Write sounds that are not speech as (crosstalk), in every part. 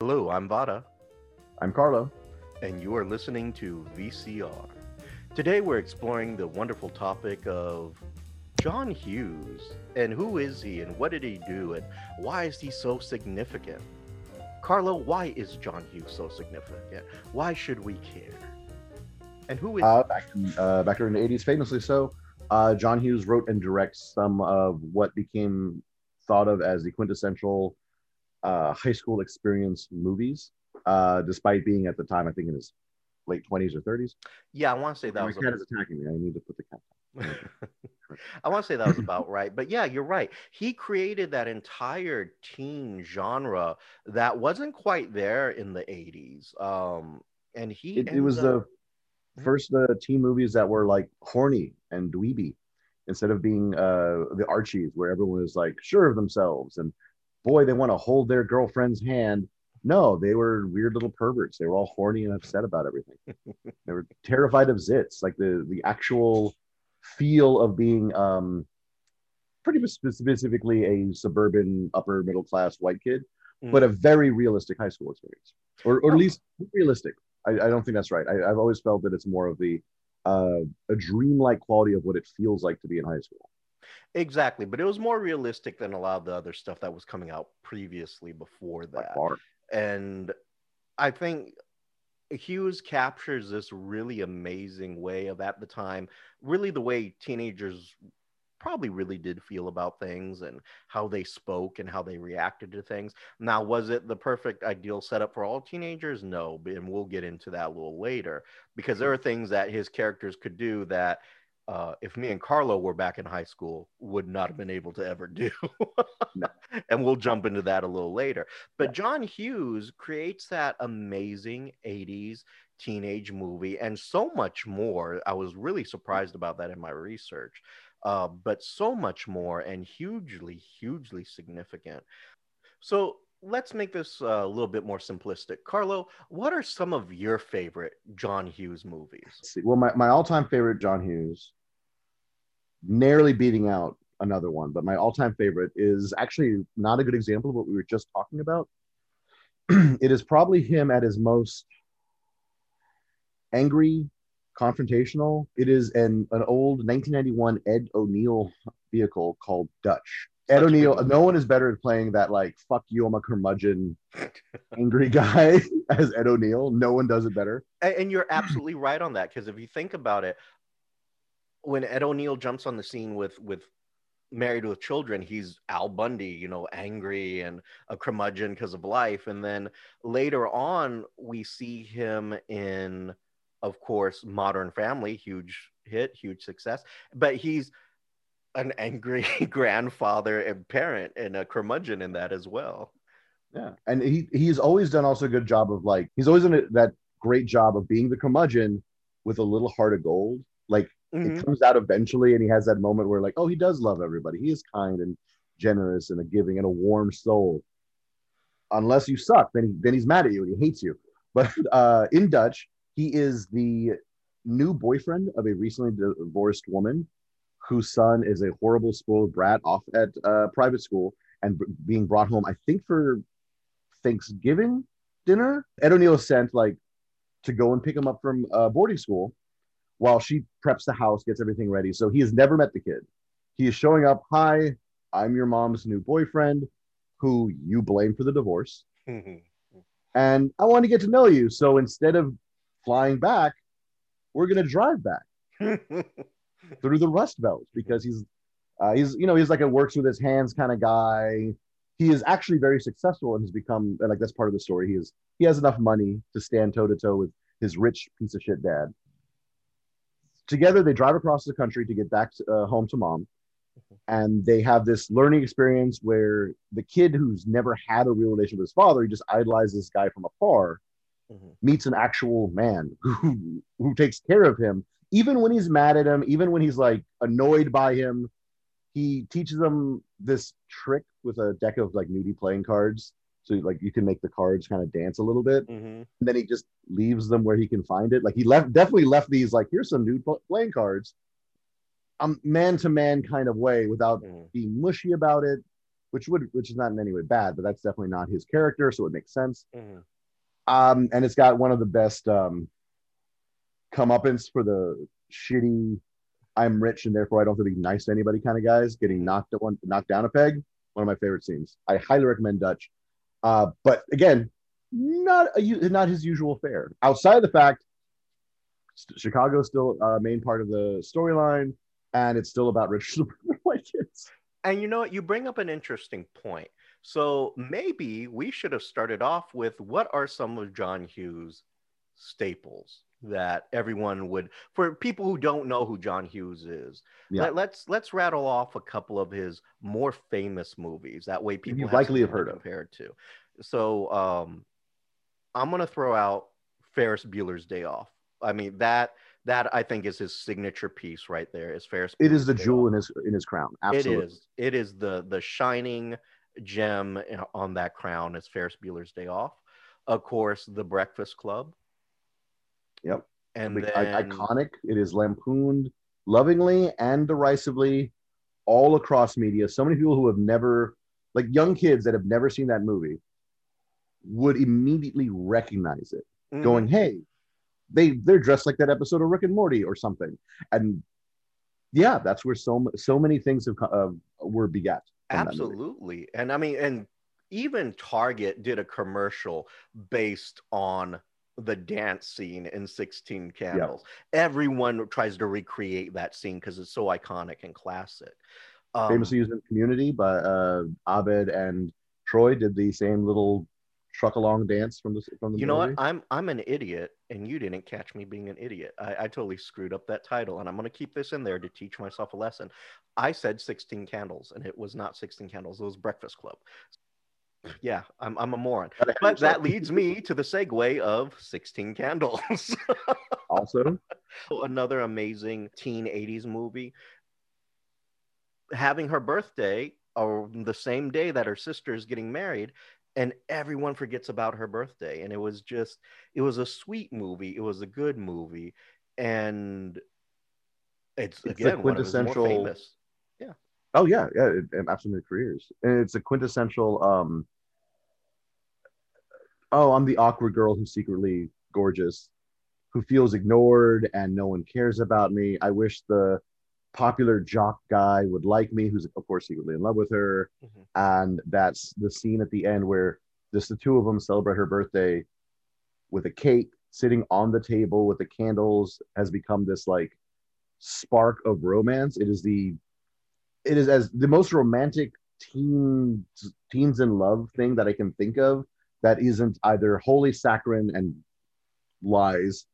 Hello, I'm Vada, I'm Carlo. and you are listening to VCR. Today we're exploring the wonderful topic of John Hughes and who is he and what did he do and why is he so significant? Carlo, why is John Hughes so significant? Why should we care? And who is Uh, back, in, uh, back during the 80s, famously so, uh, John Hughes wrote and directs some of what became thought of as the quintessential uh, high school experience movies, uh, despite being at the time, I think in his late 20s or 30s. Yeah, I want to say that My was cat is attacking me. I need to put the cat down. (laughs) I want to say that was (laughs) about right. But yeah, you're right. He created that entire teen genre that wasn't quite there in the 80s. Um, and he It, it was up- the first uh, teen movies that were like horny and dweeby instead of being uh, the Archies, where everyone was like sure of themselves and boy, they want to hold their girlfriend's hand. No, they were weird little perverts. They were all horny and upset about everything. (laughs) they were terrified of zits, like the the actual feel of being um, pretty spe- specifically a suburban upper middle class white kid, but a very realistic high school experience, or or Oh. at least realistic. I, I don't think that's right. I, I've always felt that it's more of the uh, a dreamlike quality of what it feels like to be in high school. Exactly, but it was more realistic than a lot of the other stuff that was coming out previously before that. And I think Hughes captures this really amazing way of at the time, really the way teenagers probably really did feel about things and how they spoke and how they reacted to things. Now, was it the perfect ideal setup for all teenagers? No, and we'll get into that a little later because there hmm. are things that his characters could do that uh, if me and Carlo were back in high school, would not have been able to ever do. No. (laughs) And we'll jump into that a little later. But. John Hughes creates that amazing 80s teenage movie and so much more. I was really surprised about that in my research, uh, but so much more and hugely, hugely significant. So let's make this uh, a little bit more simplistic. Carlo, what are some of your favorite John Hughes movies? Well, my, my all time favorite John Hughes, narrowly beating out another one, but my all time favorite is actually not a good example of what we were just talking about. (clears throat) it is probably him at his most angry, confrontational. It is an, an old 1991 Ed O'Neill vehicle called Dutch. Ed O'Neill, no one is better at playing that like fuck you, I'm a curmudgeon (laughs) angry guy (laughs) as Ed O'Neill. No one does it better. A- And you're absolutely right on that because if you think about it, when Ed O'Neill jumps on the scene with with Married with Children, he's Al Bundy, you know, angry and a curmudgeon because of life. And then later on, we see him in, of course, Modern Family, huge hit, huge success. But he's an angry (laughs) grandfather and parent and a curmudgeon in that as well. Yeah, and he he's always done also a good job of like he's always done that great job of being the curmudgeon with a little heart of gold. Like Mhm. it comes out eventually, and he has that moment where like, oh, he does love everybody. He is kind and generous and a giving and a warm soul. Unless you suck, then he, then he's mad at you and he hates you. But (laughs) uh, in Dutch, he is the new boyfriend of a recently divorced woman whose son is a horrible spoiled brat off at uh, private school and b- being brought home, I think for Thanksgiving dinner. Ed O'Neill sent like to go and pick him up from uh, boarding school while she preps the house, gets everything ready. So he has never met the kid. He is showing up. Hi, I'm your mom's new boyfriend, who you blame for the divorce, (laughs) and I want to get to know you. So instead of flying back, we're gonna drive back (laughs) through the Rust Belt because he's uh, he's you know he's like a works with his hands kind of guy. He is actually very successful and has become like that's part of the story. He is he has enough money to stand toe to toe with his rich piece of shit dad. Together, they drive across the country to get back to, uh, home to mom, and they have this learning experience where the kid who's never had a real relationship with his father, he just idolizes this guy from afar, Mhm. meets an actual man (laughs) who who takes care of him. Even when he's mad at him even when he's like annoyed by him he teaches them this trick with a deck of like nudie playing cards so like you can make the cards kind of dance a little bit Mhm. and then he just leaves them where he can find it like he left definitely left these like here's some new playing cards um man to man kind of way without Mhm. being mushy about it which would which is not in any way bad, but that's definitely not his character, so it makes sense. Mhm. Um, and it's got one of the best um, comeuppance for the shitty "I'm rich and therefore I don't have to be nice to anybody" kind of guys getting knocked at one knocked down a peg. One of my favorite scenes. I highly recommend Dutch. Uh, but again, not a, not his usual fare. Outside of the fact, St- Chicago is still a main part of the storyline, and it's still about rich kids. (laughs) And you know what? You bring up an interesting point. So maybe we should have started off with what are some of John Hughes' staples that everyone would for people who don't know who John Hughes is. Yeah. Let, let's let's rattle off a couple of his more famous movies. That way people you likely have heard to of. compare to. So um I'm gonna throw out Ferris Bueller's Day Off. I mean that that I think is his signature piece right there. Is Ferris? It is the Day jewel Off. in his in his crown. Absolutely. It is. It is the the shining gem on that crown is Ferris Bueller's Day Off. Of course, The Breakfast Club. Yep. And then I- iconic. It is lampooned lovingly and derisively all across media. So many people who have never, like young kids that have never seen that movie, would immediately recognize it, Mhm. going, "Hey, they they're dressed like that episode of Rick and Morty or something." And yeah, that's where so so many things have uh, were begat. from that movie. absolutely. And I mean, and even Target did a commercial based on the dance scene in 16 Candles. Everyone tries to recreate that scene because it's so iconic and classic. Um, Famously used in Community, but uh, Abed and Troy did the same little truck along dance from the from the you know movie. what i'm i'm an idiot and you didn't catch me being an idiot i, I totally screwed up that title and i'm going to keep this in there to teach myself a lesson i said 16 candles and it was not 16 candles it was breakfast club yeah i'm, I'm a moron. But that leads me to the segue of 16 candles. (laughs) Also another amazing teen 80s movie. Having her birthday or the same day that her sister is getting married and everyone forgets about her birthday and it was just it was a sweet movie it was a good movie and it's, It's the again one of his more quintessential- famous Oh yeah, yeah, it, absolutely careers. And it's a quintessential um oh, I'm the awkward girl who's secretly gorgeous, who feels ignored and no one cares about me. I wish the popular jock guy would like me, who's of course secretly in love with her. Mhm. And that's the scene at the end where just the two of them celebrate her birthday with a cake sitting on the table with the candles has become this like spark of romance. It is the it is as the most romantic teen teens in love thing that I can think of that isn't either holy saccharine and lies,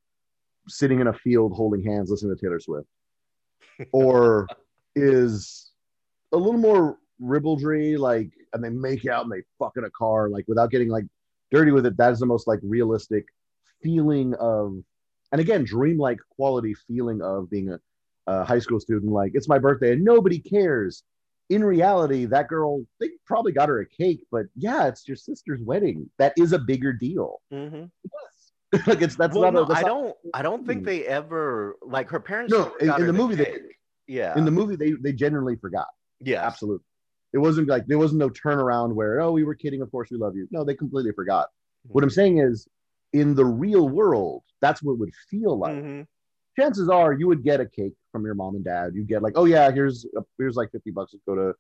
sitting in a field holding hands listening to Taylor Swift, (laughs) or is a little more ribaldry, like and they make out and they fuck in a car, like without getting like dirty with it. That is the most like realistic feeling of, and again, dreamlike quality feeling of being a a high school student like it's my birthday and nobody cares. In reality that girl they probably got her a cake but yeah it's your sister's wedding. That is a bigger deal. Mhm. (laughs) like it's that's well, not no, a, that's i not- don't i don't think they ever like her parents No, in- in her the movie they- yeah. In the movie they they genuinely forgot. Yeah absolutely. It wasn't like there wasn't no turnaround where oh we were kidding of course we love you. No they completely forgot. What i'm saying is in the real world that's what it would feel like. Mhm. Chances are you would get a cake from your mom and dad. You get like, oh yeah, here's here's like fifty bucks. Go to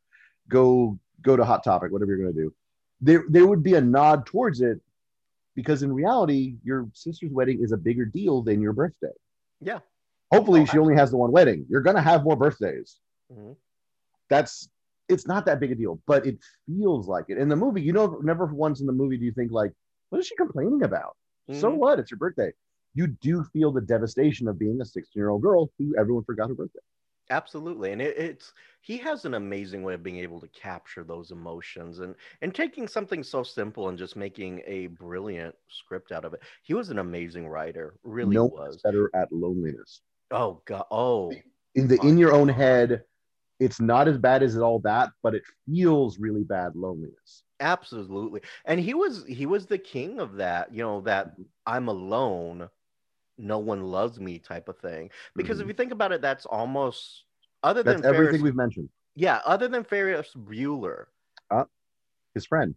go go to Hot Topic, whatever you're gonna do. There there would be a nod towards it because in reality, your sister's wedding is a bigger deal than your birthday. yeah Hopefully, Oh, she only has the one wedding. You're gonna have more birthdays. Mhm. That's it's not that big a deal, but it feels like it. In the movie, you know, never once in the movie do you think like, what is she complaining about? So Mhm. what? It's your birthday. You do feel the devastation of being a 16 year old girl who everyone forgot her birthday. absolutely. And it, it's he has an amazing way of being able to capture those emotions and and taking something so simple and just making a brilliant script out of it. He was an amazing writer really no was. better at loneliness. oh god oh. In the in your own head, it's not as bad as it all that, but it feels really bad loneliness. absolutely. And he was he was the king of that you know that mm-hmm. i'm alone no one loves me type of thing because if Mhm. you think about it that's almost other that's than everything Ferris, we've mentioned. yeah other than Ferris Bueller his friend.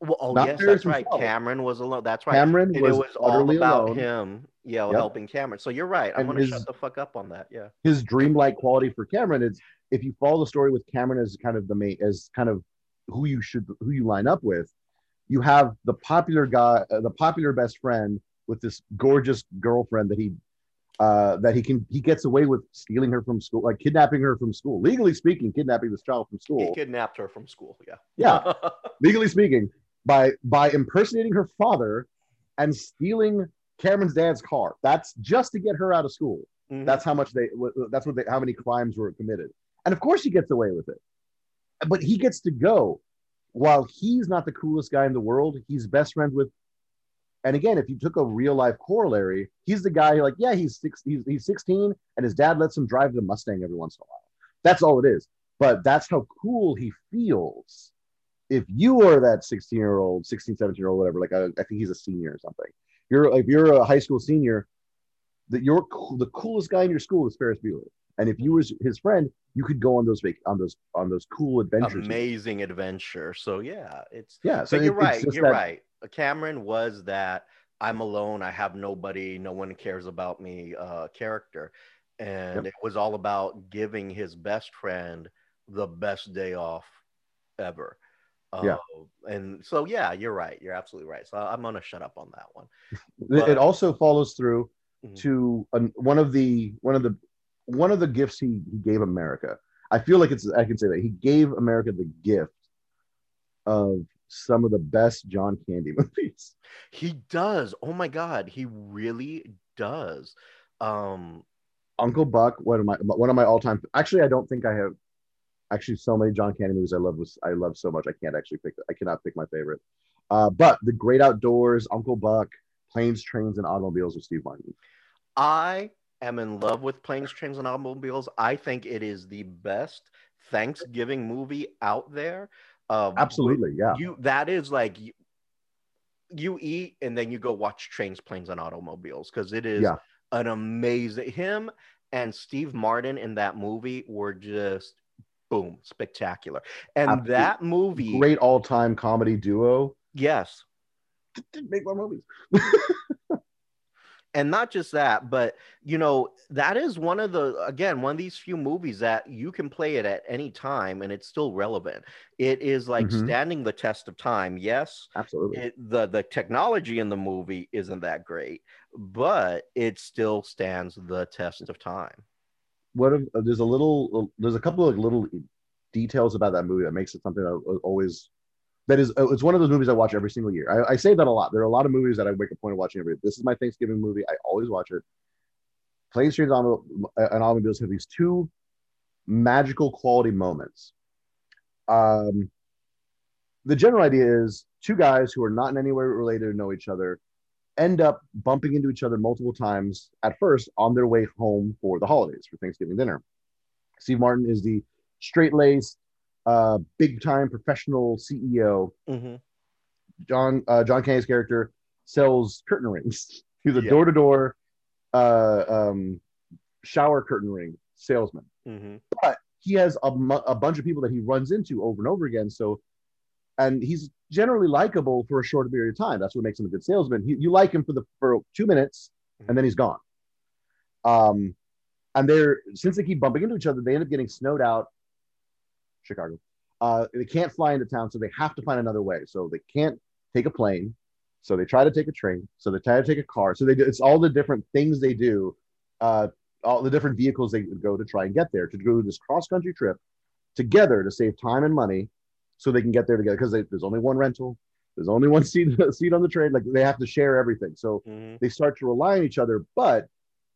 Well, oh Not yes, Ferris that's right. himself. Cameron was alone. That's right. Cameron and was, it was all about alone. him, yeah, Yep. helping Cameron. So you're right. I'm gonna his- shut the fuck up on that. Yeah. his dreamlike quality for Cameron is if you follow the story with Cameron as kind of the main as kind of who you should who you line up with, you have the popular guy, uh, the popular best friend with this gorgeous girlfriend that he uh, that he can he gets away with stealing her from school, like kidnapping her from school. Legally speaking, kidnapping this child from school. He kidnapped her from school. Yeah. Yeah. (laughs) Legally speaking, by by impersonating her father and stealing Cameron's dad's car. That's just to get her out of school. Mhm. That's how much they. That's what they. How many crimes were committed, and of course he gets away with it. But he gets to go, while he's not the coolest guy in the world. He's best friends with. And again, if you took a real life corollary, he's the guy who, like, yeah, he's six, he's, he's 16, and his dad lets him drive the Mustang every once in a while. That's all it is. But that's how cool he feels. If you are that 16 year old, 16, 17 year old, whatever, like I, I think he's a senior or something. You're if you're a high school senior, that you're the coolest guy in your school is Ferris Bueller. And if you was his friend, you could go on those vac- on those on those cool adventures. Amazing adventure. So yeah, it's. Yeah, so you're right. You're that- right. Cameron was that I'm alone. I have nobody. No one cares about me. Uh, character, and Yep. it was all about giving his best friend the best day off ever. Yeah. Uh, and so yeah, you're right. You're absolutely right. So I'm gonna shut up on that one. (laughs) It- But- it also follows through Mhm. to an, one of the one of the one of the gifts he, he gave America. I feel like it's I can say that he gave America the gift of some of the best John Candy (laughs) movies. He does. Oh my god, he really does. Um, Uncle Buck, one of my one of my all time. Actually, I don't think I have. Actually, so many John Candy movies I love was I love so much I can't actually pick. I cannot pick my favorite. Uh, but The Great Outdoors, Uncle Buck, Planes, Trains, and Automobiles with Steve Martin. I am in love with Planes, Trains, and Automobiles. I think it is the best Thanksgiving movie out there. Um, Absolutely, yeah. You that is like you, you eat and then you go watch Trains, Planes, and Automobiles because it is Yeah. an amazing. Him and Steve Martin in that movie were just boom spectacular. And Absolutely. that movie, Great all time comedy duo. yes, Didn't make more movies. (laughs) and not just that but you know that is one of the again one of these few movies that you can play it at any time and it's still relevant it is like Mhm. standing the test of time yes Absolutely. it, the the technology in the movie isn't that great but it still stands the test of time what if, uh, there's a little there's a couple of little details about that movie that makes it something that I always that is it's one of those movies I watch every single year. I, I say that a lot. There are a lot of movies that I make a point of watching every. This is my Thanksgiving movie. I always watch it. Planes, Trains, and Automobiles have these two magical quality moments. Um, the general idea is two guys who are not in any way related or know each other end up bumping into each other multiple times at first on their way home for the holidays for Thanksgiving dinner. Steve Martin is the straight laced, uh, big time professional CEO. mm-hmm. John uh, John Candy's character sells curtain rings. He's a door to door shower curtain ring salesman. Mm-hmm. He has a, a bunch of people that he runs into over and over again. So, and he's generally likable for a short period of time. That's what makes him a good salesman. He, you like him for the for two minutes, and then he's gone. Um, and they're since they keep bumping into each other, they end up getting snowed out. Chicago. Uh, they can't fly into town, so they have to find another way. So they can't take a plane, so they try to take a train. So they try to take a car. So they do, it's all the different things they do, uh, all the different vehicles they go to try and get there to do this cross country trip together to save time and money, so they can get there together because there's only one rental, there's only one (laughs) seat seat on the train. Like they have to share everything. So Mm-hmm. they start to rely on each other. But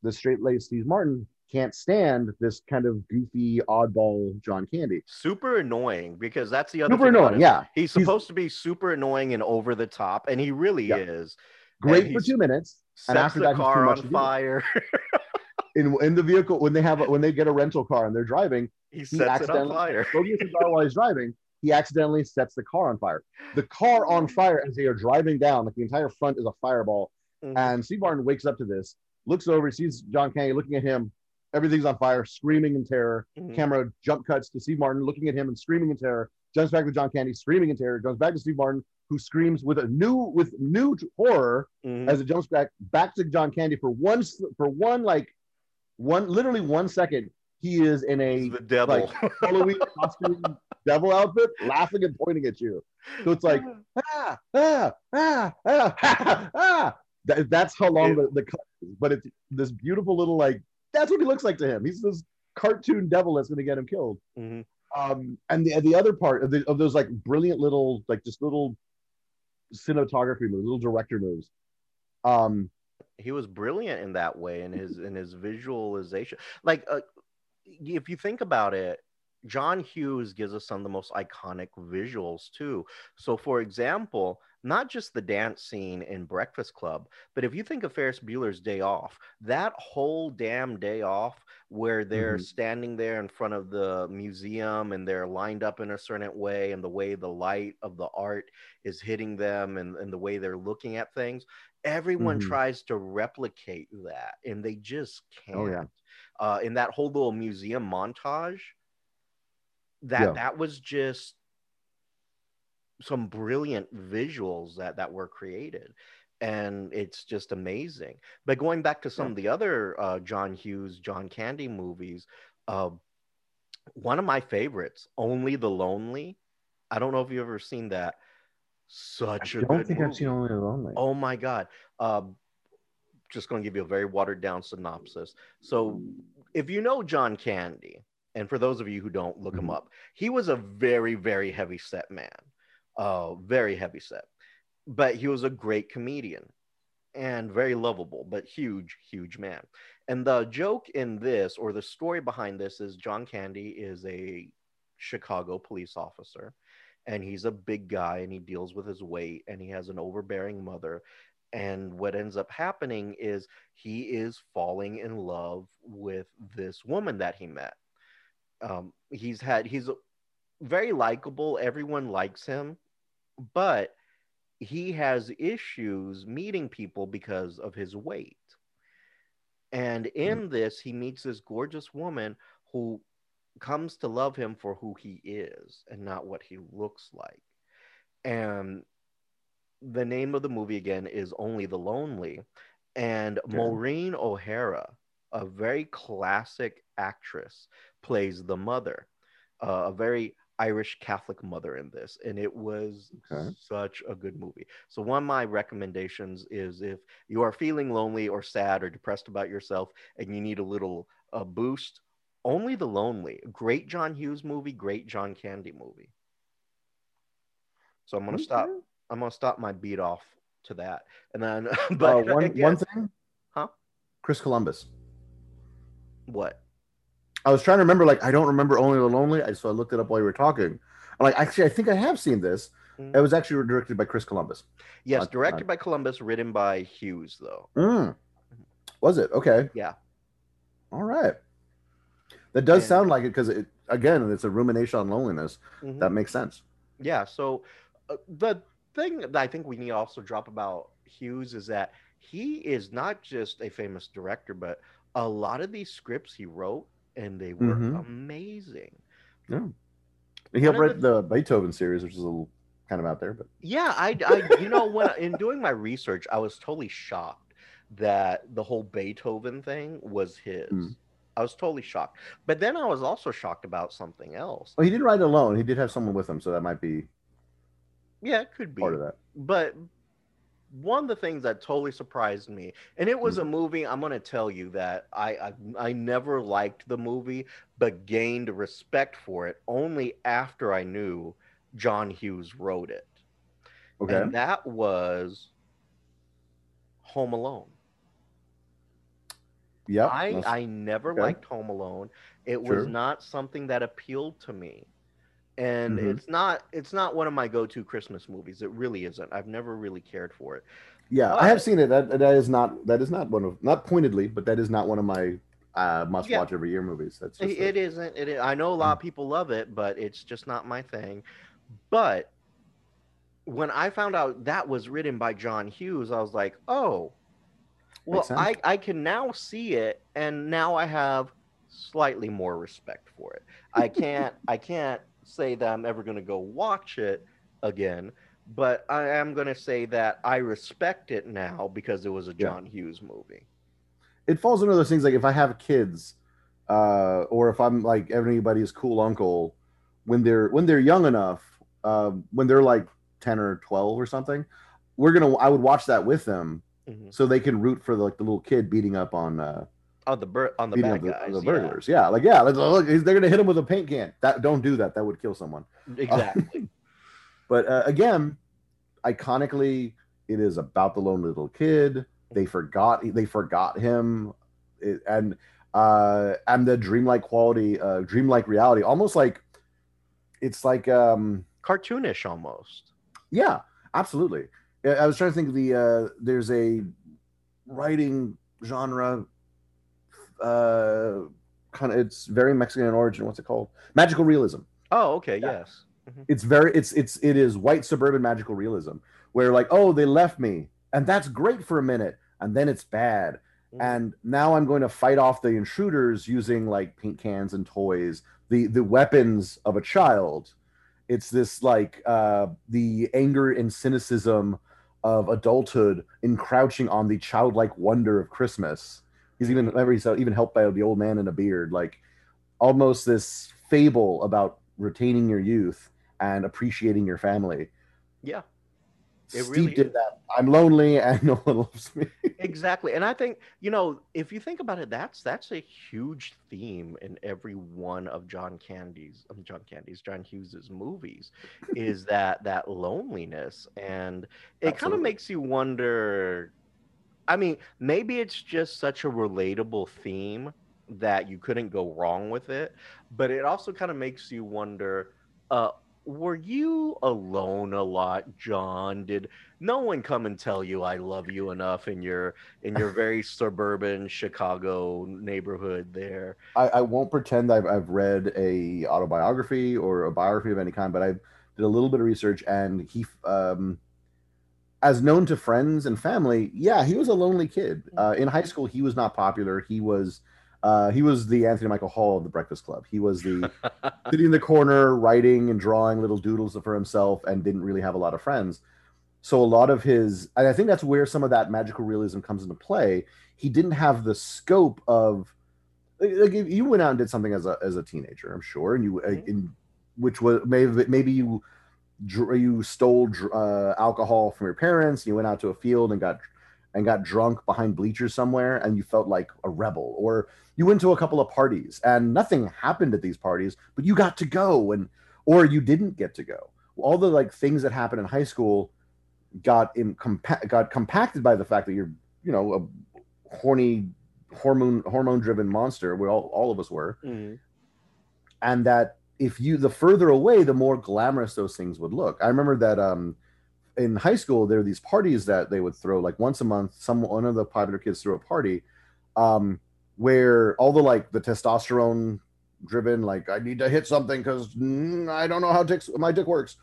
the straight laced Steve Martin can't stand this kind of goofy oddball John Candy. super annoying because that's the other Super thing annoying, yeah. he's He's- supposed to be super annoying and over the top and he really Yeah. is Great for two minutes. And after the that, car on fire (laughs) In in the vehicle when they have when they get a rental car and they're driving, he sets it on accidentally- fire Smokey a cigar while he's driving, he accidentally sets the car on fire. The car on fire as they are driving down, like the entire front is a fireball. Mhm. And Steve Martin wakes up to this, looks over, sees John Candy looking at him. Everything's on fire, screaming in terror. Mhm. Camera jump cuts to Steve Martin looking at him and screaming in terror. jumps back to John Candy screaming in terror, goes back to Steve Martin, who screams with a new with new horror Mhm. as it jumps back back to John Candy for one for one like one literally one second. He is in a the devil. Halloween (laughs) costume devil outfit, laughing and pointing at you. So it's like (laughs) ah ah ah ah (laughs) ah. ah. That, that's how long the, the cut is. But it's this beautiful little like that's what he looks like to him. He's this cartoon devil that's going to get him killed. Mhm. Um, and the the other part of, the, of those like brilliant little like just little cinematography moves, little director moves. Um, he was brilliant in that way in his in his visualization like uh, if you think about it john hughes gives us some of the most iconic visuals too so for example not just the dance scene in breakfast club but if you think of ferris bueller's day off that whole damn day off where they're Mhm. standing there in front of the museum and they're lined up in a certain way and the way the light of the art is hitting them and, and the way they're looking at things everyone Mhm. tries to replicate that and they just can't Oh, yeah. uh, in that whole little museum montage that Yeah. that was just some brilliant visuals that that were created and it's just amazing but going back to some Yeah. of the other uh, john hughes john candy movies uh, one of my favorites only the lonely i don't know if you've ever seen that such I a don't think movie. I've seen Only the Lonely. Oh my god. Um, just going to give you a very watered down synopsis. So, if you know John Candy, and for those of you who don't look him Mhm. up, he was a very, very heavy set man. Uh, very heavy set. But he was a great comedian and very lovable, but huge, huge man. And the joke in this, or the story behind this, is John Candy is a Chicago police officer and he's a big guy and he deals with his weight and he has an overbearing mother and what ends up happening is he is falling in love with this woman that he met um, he's had he's very likable everyone likes him but he has issues meeting people because of his weight and in this he meets this gorgeous woman who comes to love him for who he is and not what he looks like. And the name of the movie again is Only the Lonely. And Okay. Maureen O'Hara, a very classic actress, plays the mother, uh, a very Irish Catholic mother in this. And it was Okay. such a good movie. So, one of my recommendations is if you are feeling lonely or sad or depressed about yourself and you need a little uh, boost, only the Lonely. Great John Hughes movie, great John Candy movie. So I'm gonna stop. I'm gonna stop my beat off to that, and then. (laughs) Uh, But one again- one thing, Huh? Chris Columbus. What? I was trying to remember, like I don't remember Only the Lonely. I so I looked it up while you were talking. I'm like, actually, I think I have seen this. Mhm. It was actually directed by Chris Columbus. Yes, Not- directed not- by Columbus, written by Hughes, though. Mm. Was it okay? Yeah. All right. That does And- sound like it because it again, it's a rumination on loneliness. Mhm. That makes sense. Yeah. So uh, the thing that I think we need to also drop about Hughes is that he is not just a famous director, but a lot of these scripts he wrote and they were Mhm. amazing. Yeah. He One helped write the- the Beethoven series, which is a little kind of out there, but Yeah, I, I you know, when in doing my research, I was totally shocked that the whole Beethoven thing was his. Mm. I was totally shocked. But then I was also shocked about something else. well, he didn't write alone. He did have someone with him, so that might be Yeah, it could be. part of that. But one of the things that totally surprised me, and it was a Mm-hmm. movie. I'm gonna tell you that I, I I never liked the movie, but gained respect for it only after I knew John Hughes wrote it, Okay. and that was Home Alone. Yep. I I never okay. liked Home Alone. It was not something that appealed to me. And Mhm. it's not it's not one of my go-to Christmas movies. It really isn't. I've never really cared for it. yeah, I have seen it. That that is not that is not one of not pointedly, but that is not one of my uh, must Yeah. watch every year movies. That's It, just it isn't. It I know a Mm. lot of people love it, but it's just not my thing. But when I found out that was written by John Hughes, I was like, "Oh, well, I I can now see it, and now I have slightly more respect for it. I can't I can't say that I'm ever going to go watch it again, but I am going to say that I respect it now because it was a Yeah. John Hughes movie. it falls into those things like if I have kids, uh, or if I'm like anybody's cool uncle, when they're when they're young enough, uh, when they're like ten or twelve or something, we're gonna I would watch that with them Mhm. so they can root for the, like the little kid beating up on uh, On the bur- on the bad the, guys. the yeah. burglars. Yeah. like yeah, like, look, they're gonna hit him with a paint can. That don't do that. That would kill someone. Exactly. (laughs) But uh, again, iconically, it is about the lone little kid. They forgot they forgot him, it, and uh, and the dreamlike quality, uh, dreamlike reality, almost like it's like um, Cartoonish almost. yeah, absolutely. I I was trying to think of the uh, there's a writing genre, uh, kind of it's very Mexican in origin. What's it called? Magical realism Oh, okay. Yeah. Yes. it's very it's it's it is white suburban magical realism where like oh they left me and that's great for a minute and then it's bad Mhm. and now i'm going to fight off the intruders using like paint cans and toys the the weapons of a child it's this like uh the anger and cynicism of adulthood encroaching on the childlike wonder of christmas he's even remember he's even helped by the old man in a beard like almost this fable about retaining your youth and appreciating your family Yeah. It Steve really did is. that i'm lonely and (laughs) no one loves me exactly and i think you know if you think about it that's that's a huge theme in every one of john candy's um, john candy's john hughes's movies is (laughs) that that loneliness and it kind of makes you wonder i mean maybe it's just such a relatable theme that you couldn't go wrong with it but it also kind of makes you wonder uh were you alone a lot john? Did no one come and tell you i love you enough in your in your very (laughs) suburban chicago neighborhood there? I, I won't pretend I've, I've read a autobiography or a biography of any kind, but I did a little bit of research, and he, um, as known to friends and family, yeah, he was a lonely kid. Uh, in high school, he was not popular. He was, uh, he was the Anthony Michael Hall of the Breakfast Club. He was the (laughs) sitting in the corner, writing and drawing little doodles for himself, and didn't really have a lot of friends. So a lot of his, and I think that's where some of that magical realism comes into play. He didn't have the scope of like you went out and did something as a as a teenager, I'm sure, and you Mhm. in which was maybe maybe you you stole uh, alcohol from your parents, you went out to a field and got and got drunk behind bleachers somewhere, and you felt like a rebel, or you went to a couple of parties and nothing happened at these parties, but you got to go, and or you didn't get to go. All the like things that happened in high school got in compa- got compacted by the fact that you're you know a horny hormone hormone driven monster we all, all of us were Mhm. and that if you the further away the more glamorous those things would look i remember that um in high school there were these parties that they would throw like once a month some one of the popular kids threw a party um where all the like the testosterone driven like i need to hit something because i don't know how dicks, my dick works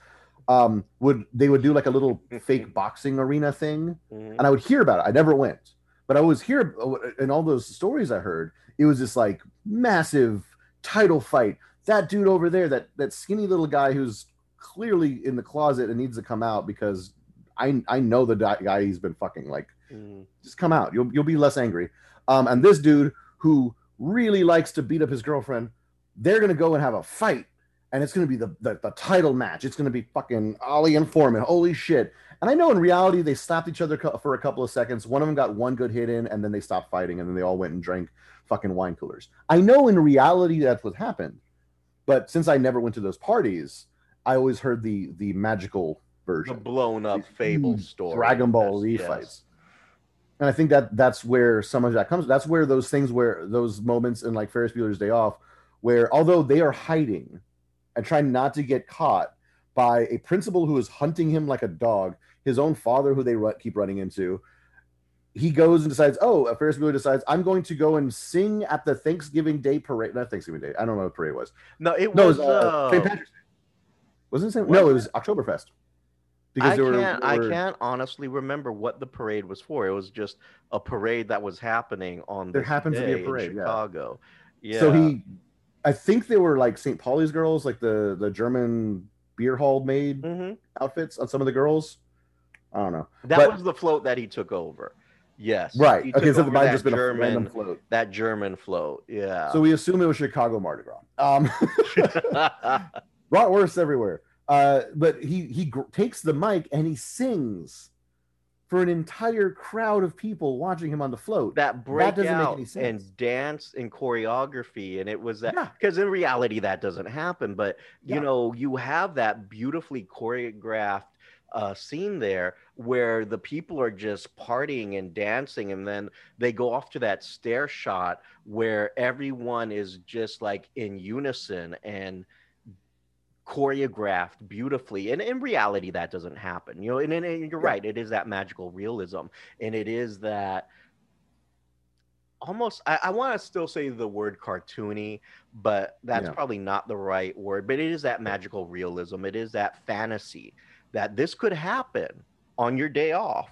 um would they would do like a little fake boxing arena thing Mhm. and I would hear about it. I never went, but I always hear in all those stories I heard. It was this like massive title fight. That dude over there, that that skinny little guy who's clearly in the closet and needs to come out because I I know the guy he's been fucking. Like, Mhm. just come out. You'll you'll be less angry. Um, and this dude who really likes to beat up his girlfriend, they're gonna go and have a fight, and it's gonna be the the, the title match. It's gonna be fucking Ali and Foreman. Holy shit! And I know in reality they stopped each other co- for a couple of seconds. One of them got one good hit in, and then they stopped fighting, and then they all went and drank fucking wine coolers. I know in reality that's what happened, but since I never went to those parties, I always heard the the magical version, the blown up These fable story Dragon Ball Z Yes, yes. fights. And I think that that's where some of that comes. That's where those things where those moments in like Ferris Bueller's Day Off, where although they are hiding and trying not to get caught by a principal who is hunting him like a dog, his own father who they keep running into, he goes and decides, oh, Ferris Bueller decides, I'm going to go and sing at the Thanksgiving Day parade. Not Thanksgiving Day. I don't know what parade was. no it No, it was, was uh, St. uh, Patrick's Day. Wasn't it? St. No, it was Oktoberfest. I they were- can't. they I can't honestly remember what the parade was for. It was just a parade that was happening on. There happens to be a parade in parade, yeah. Chicago. Yeah. So he I think they were like St. Pauli's girls, like the the German beer hall made hmm outfits on some of the girls. I don't know. That But- was the float that he took over. Yes. Right. Okay, so it over might just been a German, random float. that German float. Yeah. So we assume it was Chicago Mardi Gras. Um, (laughs) bratwurst everywhere. Uh, but he he gr- takes the mic and he sings for an entire crowd of people watching him on the float. that break make out and dance and choreography and it was that Yeah. because in reality that doesn't happen but you Yeah. know you have that beautifully choreographed uh, scene there where the people are just partying and dancing and then they go off to that stair shot where everyone is just like in unison and choreographed beautifully and in reality that doesn't happen you know and, and- and you're Yeah. right it is that magical realism and it is that almost i, I want to still say the word cartoony but that's Yeah. probably not the right word but it is that magical realism it is that fantasy that this could happen on your day off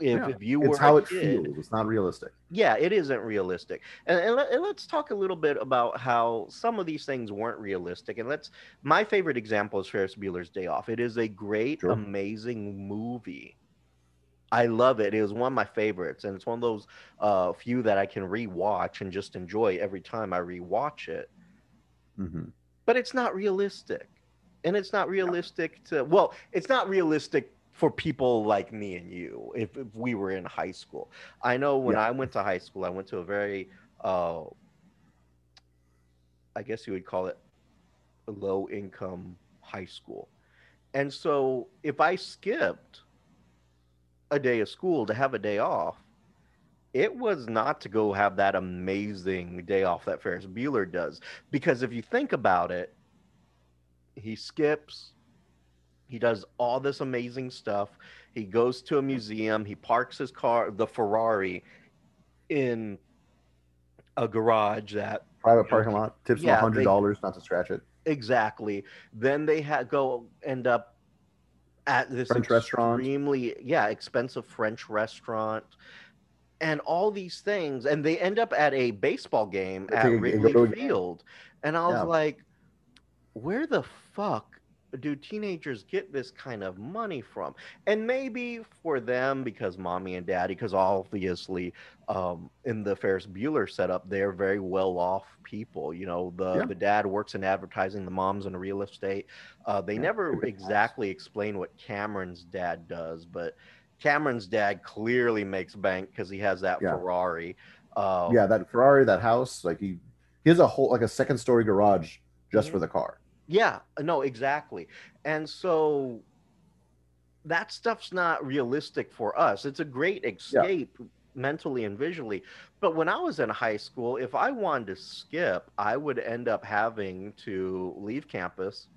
if, Yeah. if you it's were how it kid feels. It's not realistic. yeah, it isn't realistic. And, and, let, and let's talk a little bit about how some of these things weren't realistic. And let's, my favorite example is Ferris Bueller's Day Off. It is a great, Sure. amazing movie. I love it. It was one of my favorites. And it's one of those uh, few that I can rewatch and just enjoy every time I rewatch it. hmm But it's not realistic. And it's not realistic to, well, it's not realistic for people like me and you if, if we were in high school. I know when Yeah. I went to high school, I went to a very, uh, I guess you would call it a low income high school. And so if I skipped a day of school to have a day off, it was not to go have that amazing day off that Ferris Bueller does. Because if you think about it, he skips, he does all this amazing stuff. He goes to a museum, he parks his car, the Ferrari, in a garage that Private parking lot tips Yeah, them hundred they- dollars not to scratch it. exactly. Then they had go end up at this French restaurant. extremely yeah expensive French restaurant, and all these things, and they end up at a baseball game at Wrigley Field, and I was Yeah. like, where the fuck do teenagers get this kind of money from? And maybe for them, because mommy and daddy, because obviously um, in the Ferris Bueller setup, they're very well off people. You know, the, Yeah. the dad works in advertising, the mom's in real estate. Uh, they Yeah, never exactly explain what Cameron's dad does, but Cameron's dad clearly makes bank because he has that Yeah. Ferrari. Uh, yeah, that Ferrari, that house, like he, he has a whole like a second story garage just for the car. Yeah, uh, no, exactly. And so that stuff's not realistic for us. It's a great escape mentally and visually. But when I was in high school, if I wanted to skip, I would end up having to leave campus,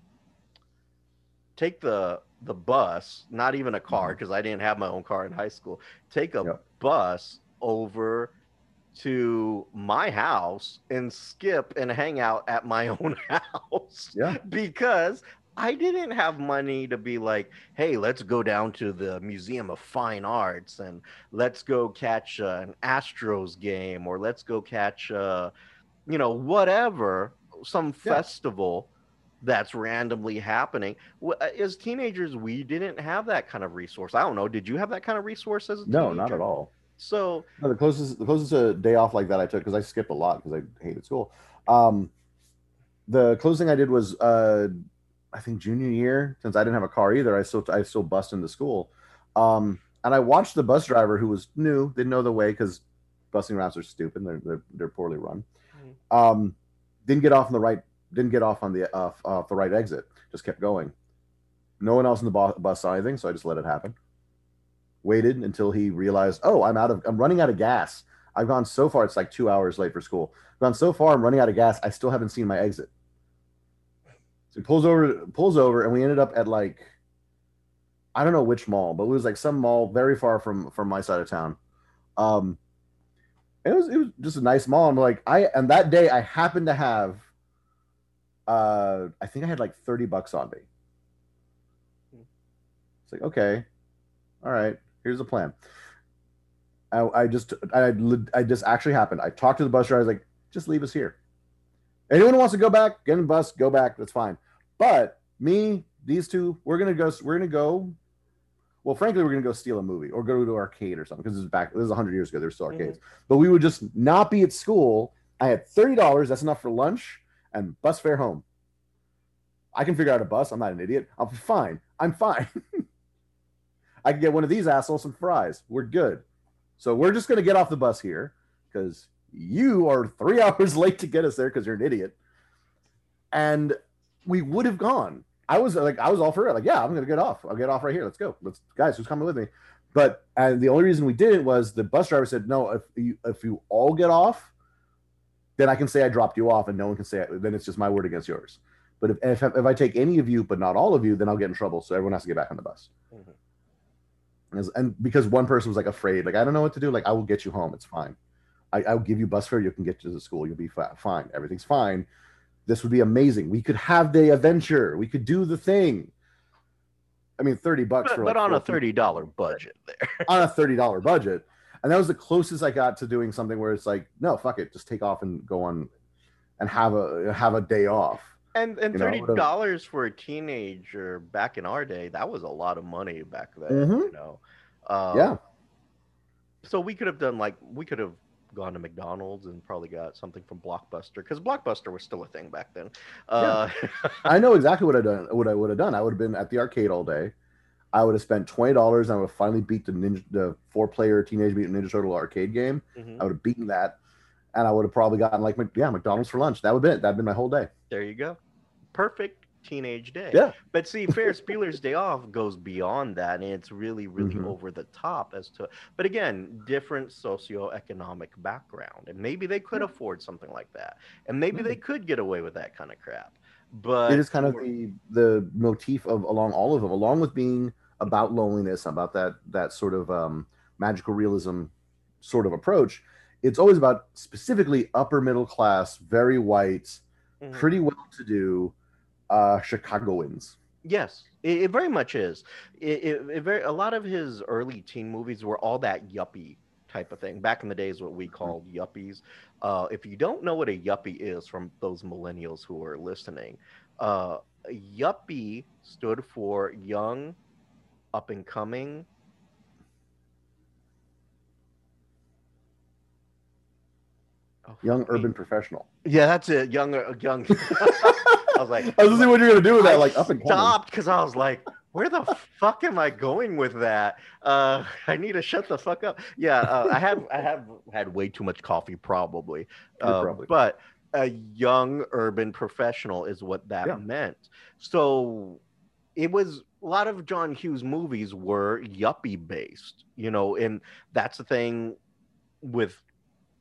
take the the bus, not even a car mm-hmm. because I didn't have my own car in high school. Take a Yep. bus over to my house and skip and hang out at my (laughs) own house Yeah, because I didn't have money to be like, hey, let's go down to the Museum of Fine Arts and let's go catch uh, an Astros game or let's go catch, uh, you know, whatever, some Yeah. festival that's randomly happening. Uh, As teenagers, we didn't have that kind of resource. I don't know. Did you have that kind of resource as a no, teenager? not at all. So, No, the closest the closest a day off like that I took because I skipped a lot because I hated school. Um, the closest thing I did was uh, I think junior year since I didn't have a car either. I still I still bust into school, um, and I watched the bus driver who was new, didn't know the way because busing routes are stupid. They're they're, they're poorly run. Um, didn't get off on the right. Didn't get off on the off, off the right exit. Just kept going. No one else in the bu- bus saw anything, so I just let it happen waited until he realized, oh, I'm out of, I'm running out of gas. I've gone so far, it's like two hours late for school. I've gone so far, I'm running out of gas. I still haven't seen my exit. So he pulls over, pulls over, and we ended up at like, I don't know which mall, but it was like some mall very far from from my side of town. Um, it was it was just a nice mall. I'm like, I and that day I happened to have, uh, I think I had like thirty bucks on me. It's like okay, all right, here's the plan. I, I just I I just actually happened. I talked to the bus driver. I was like, just leave us here. Anyone wants to go back, get in the bus, go back. That's fine. But me, these two, we're gonna go. We're gonna go. Well, frankly, we're gonna go steal a movie or go to an arcade or something because this is back. This is hundred years ago. There's still mm-hmm. arcades, but we would just not be at school. I had thirty dollars. That's enough for lunch and bus fare home. I can figure out a bus. I'm not an idiot. I'm fine. I'm fine. (laughs) I can get one of these assholes some fries. We're good. So we're just gonna get off the bus here because you are three (laughs) hours late to get us there because you're an idiot. And we would have gone. I was like, I was all for it. Like, yeah, I'm gonna get off. I'll get off right here. Let's go. Let's guys, who's coming with me? But and the only reason we didn't was the bus driver said, no, if you if you all get off, then I can say I dropped you off, and no one can say it. then it's just my word against yours. But if, if, if I take any of you, but not all of you, then I'll get in trouble. So everyone has to get back on the bus. Mm-hmm. And, and because one person was like afraid, like I don't know what to do. Like I will get you home. It's fine. I, will give you bus fare. You can get to the school. You'll be fine. Everything's fine. This would be amazing. We could have the adventure. We could do the thing. I mean, thirty bucks but, for but like on a thirty dollar (laughs) budget there. (laughs) on a thirty dollar budget, and that was the closest I got to doing something where it's like, no, fuck it, just take off and go on, and have a have a day off. And and thirty dollars for a teenager back in our day, that was a lot of money back then. Mm-hmm. You know, um, yeah. So we could have done like we could have gone to McDonald's and probably got something from Blockbuster because Blockbuster was still a thing back then. Uh, yeah. (laughs) I know exactly what I done. What I would have done. I would have been at the arcade all day. I would have spent twenty dollars and I would have finally beat the ninja, the four player Teenage Mutant Ninja Turtle arcade game. Mm-hmm. I would have beaten that, and I would have probably gotten like yeah McDonald's for lunch. That would have been it. That'd been my whole day. There you go. Perfect teenage day. Yeah. But see, Ferris (laughs) Bueller's Day Off goes beyond that, and it's really, really mm-hmm. over the top as to. But again, different socioeconomic background, and maybe they could afford something like that, and maybe mm-hmm. they could get away with that kind of crap. But it is kind of the the motif of along all of them, along with being about loneliness, about that that sort of um, magical realism sort of approach. It's always about specifically upper middle class, very white, mm-hmm. pretty well to do uh, Chicagoans. Yes, it, it, very much is. It, it, it, very a lot of his early teen movies were all that yuppie type of thing. Back in the days, what we mm-hmm. called yuppies. Uh, if you don't know what a yuppie is, from those millennials who are listening, uh, yuppie stood for young, up and coming. Young urban professional. Yeah, that's it. Young, uh, young. (laughs) I was like, I was just what you're gonna do with that. I like up and stopped because I was like, where the fuck am I going with that? Uh, I need to shut the fuck up. Yeah, uh, I have I have had way too much coffee probably, uh, probably. but a young urban professional is what that yeah. meant. So it was a lot of John Hughes movies were yuppie based, you know, and that's the thing with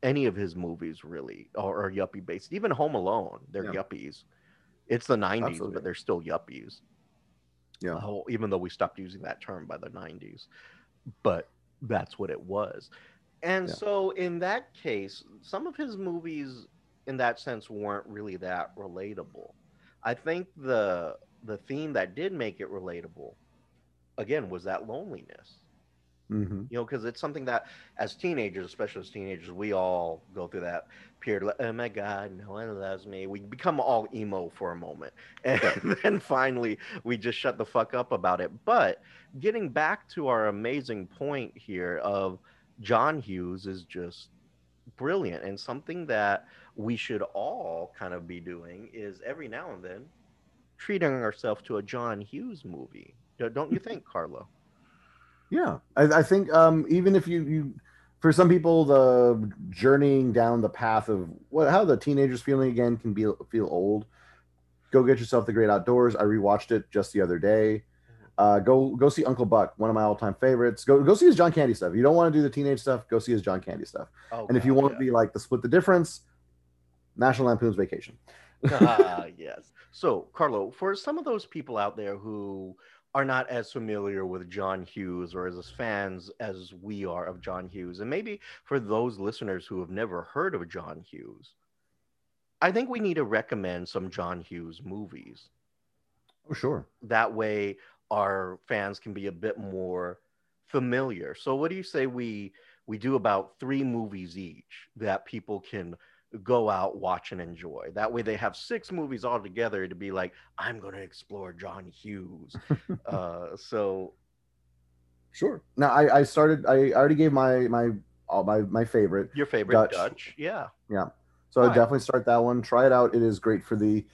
any of his movies really are, are yuppie based. Even Home Alone, they're yeah. yuppies. It's the 90s, Absolutely. but they're still yuppies. Yeah. Even though we stopped using that term by the 90s. But that's what it was. And yeah. so in that case, some of his movies in that sense weren't really that relatable. I think the the theme that did make it relatable again was that loneliness Mm-hmm. You know, because it's something that as teenagers, especially as teenagers, we all go through that period. Like, oh my God, no one loves me. We become all emo for a moment. (laughs) And then finally, we just shut the fuck up about it. But getting back to our amazing point here of John Hughes is just brilliant and something that we should all kind of be doing is every now and then treating ourselves to a John Hughes movie. Don't you (laughs) think, Carlo? Yeah, I, I think um, even if you you for some people the journeying down the path of what how the teenagers feeling again can be feel old. Go get yourself the Great Outdoors. I rewatched it just the other day. Uh, go go see Uncle Buck, one of my all time favorites. Go go see his John Candy stuff. If you don't want to do the teenage stuff, go see his John Candy stuff. Oh, and if you want yeah. to be like the split the difference, National Lampoon's Vacation. ah, (laughs) yes. So, Carlo, for some of those people out there who are not as familiar with John Hughes or as fans as we are of John Hughes. And maybe for those listeners who have never heard of John Hughes, I think we need to recommend some John Hughes movies. Oh, sure. That way our fans can be a bit more familiar. So what do you say we we do about 3 movies each that people can go out, watch, and enjoy. That way, they have six movies all together to be like, I'm going to explore John Hughes. (laughs) uh, so, sure. Now, I, I started. I already gave my my all my my favorite. Your favorite Dutch, Dutch. yeah, yeah. So I definitely start that one. Try it out. It is great for the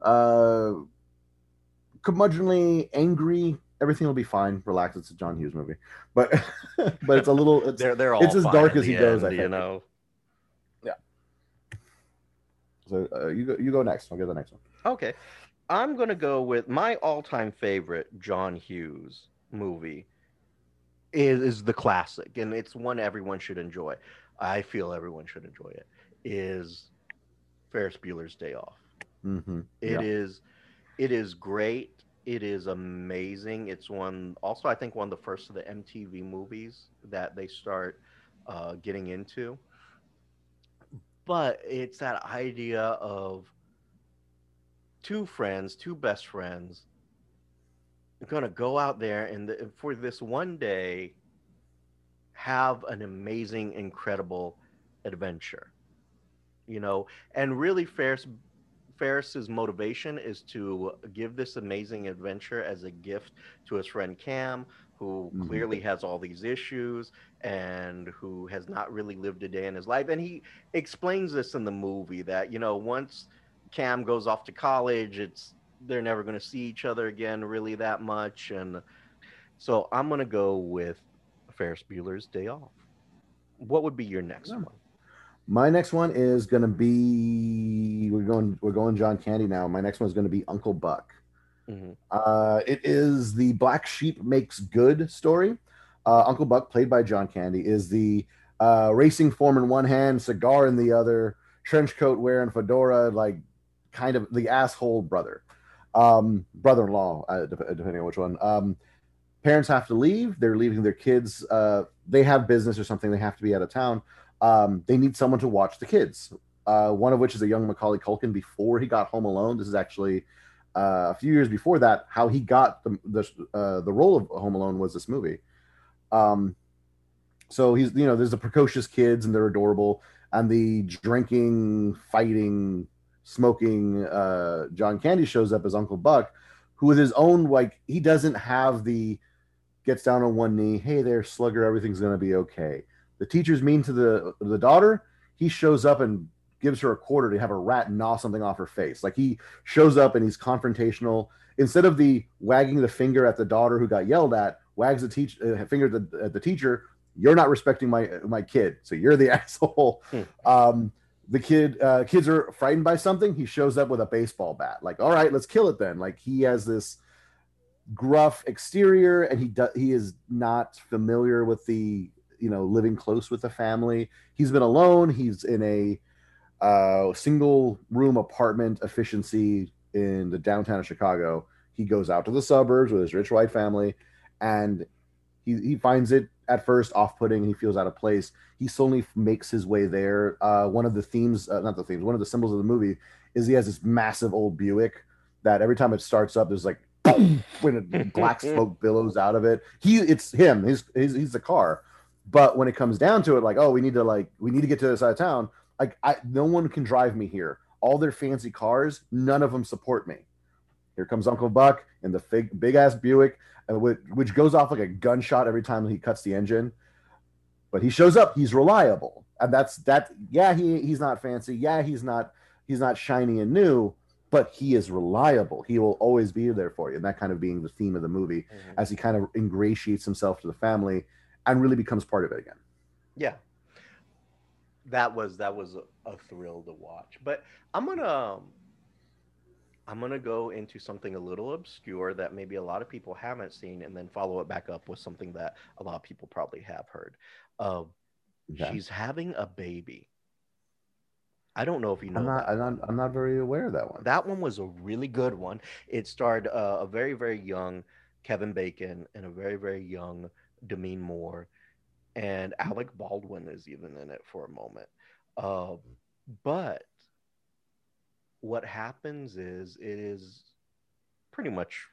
uh, curmudgeonly, angry. Everything will be fine. Relax. It's a John Hughes movie, but (laughs) but it's a little. It's, they're they're all. It's as dark as he end, goes. I think. You know. Yeah. So uh, you go. You go next. I'll get the next one. Okay, I'm gonna go with my all-time favorite John Hughes movie. Is, is the classic, and it's one everyone should enjoy. I feel everyone should enjoy it is Ferris Bueller's Day Off. Mm-hmm. It yeah. is, it is great. It is amazing. It's one also I think one of the first of the MTV movies that they start uh, getting into. But it's that idea of two friends, two best friends, going to go out there and the, for this one day have an amazing, incredible adventure. You know, and really Ferris Ferris's motivation is to give this amazing adventure as a gift to his friend Cam, who mm-hmm. clearly has all these issues and who has not really lived a day in his life. And he explains this in the movie that, you know, once Cam goes off to college, it's they're never going to see each other again really that much. And so I'm going to go with Ferris Bueller's Day Off. What would be your next yeah. one? My next one is going to be we're going we're going John Candy now. My next one is going to be Uncle Buck. Mm-hmm. Uh, it is the Black Sheep Makes Good story. Uh, Uncle Buck, played by John Candy, is the uh, racing form in one hand, cigar in the other, trench coat wearing, fedora, like kind of the asshole brother, um, brother-in-law, uh, depending on which one. Um, parents have to leave. They're leaving their kids. Uh, they have business or something. They have to be out of town um, they need someone to watch the kids. Uh, one of which is a young Macaulay Culkin before he got Home Alone. This is actually uh, a few years before that. How he got the the, uh, the role of Home Alone was this movie. Um, so he's you know there's the precocious kids and they're adorable, and the drinking, fighting, smoking uh, John Candy shows up as Uncle Buck, who with his own like he doesn't have the gets down on one knee. Hey there, Slugger, everything's gonna be okay the teacher's mean to the the daughter. He shows up and gives her a quarter to have a rat gnaw something off her face. Like he shows up and he's confrontational. Instead of the wagging the finger at the daughter who got yelled at, wags the teach uh, finger at the, at the teacher. You're not respecting my my kid, so you're the (laughs) asshole. Hmm. Um, the kid uh, kids are frightened by something. He shows up with a baseball bat. Like, all right, let's kill it then. Like he has this gruff exterior, and he does he is not familiar with the you know living close with the family. He's been alone. He's in a uh, single room apartment efficiency in the downtown of Chicago. He goes out to the suburbs with his rich white family, and he, he finds it at first off-putting. He feels out of place. He slowly makes his way there. Uh, one of the themes, uh, not the themes, one of the symbols of the movie is he has this massive old Buick that every time it starts up, there's like when (laughs) black smoke billows out of it. He, it's him. He's he's, he's the car. But when it comes down to it, like, oh, we need to like we need to get to the side of town. Like, I no one can drive me here. All their fancy cars, none of them support me. Here comes Uncle Buck in the big big ass Buick, uh, which goes off like a gunshot every time he cuts the engine. But he shows up. He's reliable, and that's that. Yeah, he he's not fancy. Yeah, he's not he's not shiny and new, but he is reliable. He will always be there for you. And that kind of being the theme of the movie mm-hmm. as he kind of ingratiates himself to the family and really becomes part of it again. Yeah. That was that was a, a thrill to watch. But I'm gonna um, I'm gonna go into something a little obscure that maybe a lot of people haven't seen, and then follow it back up with something that a lot of people probably have heard. Uh, okay. She's having a baby. I don't know if you know. I'm not, I'm not, I'm not. very aware of that one. That one was a really good one. It starred uh, a very, very young Kevin Bacon and a very, very young Demi Moore, and Alec Baldwin is even in it for a moment. Uh, but what happens is it is pretty much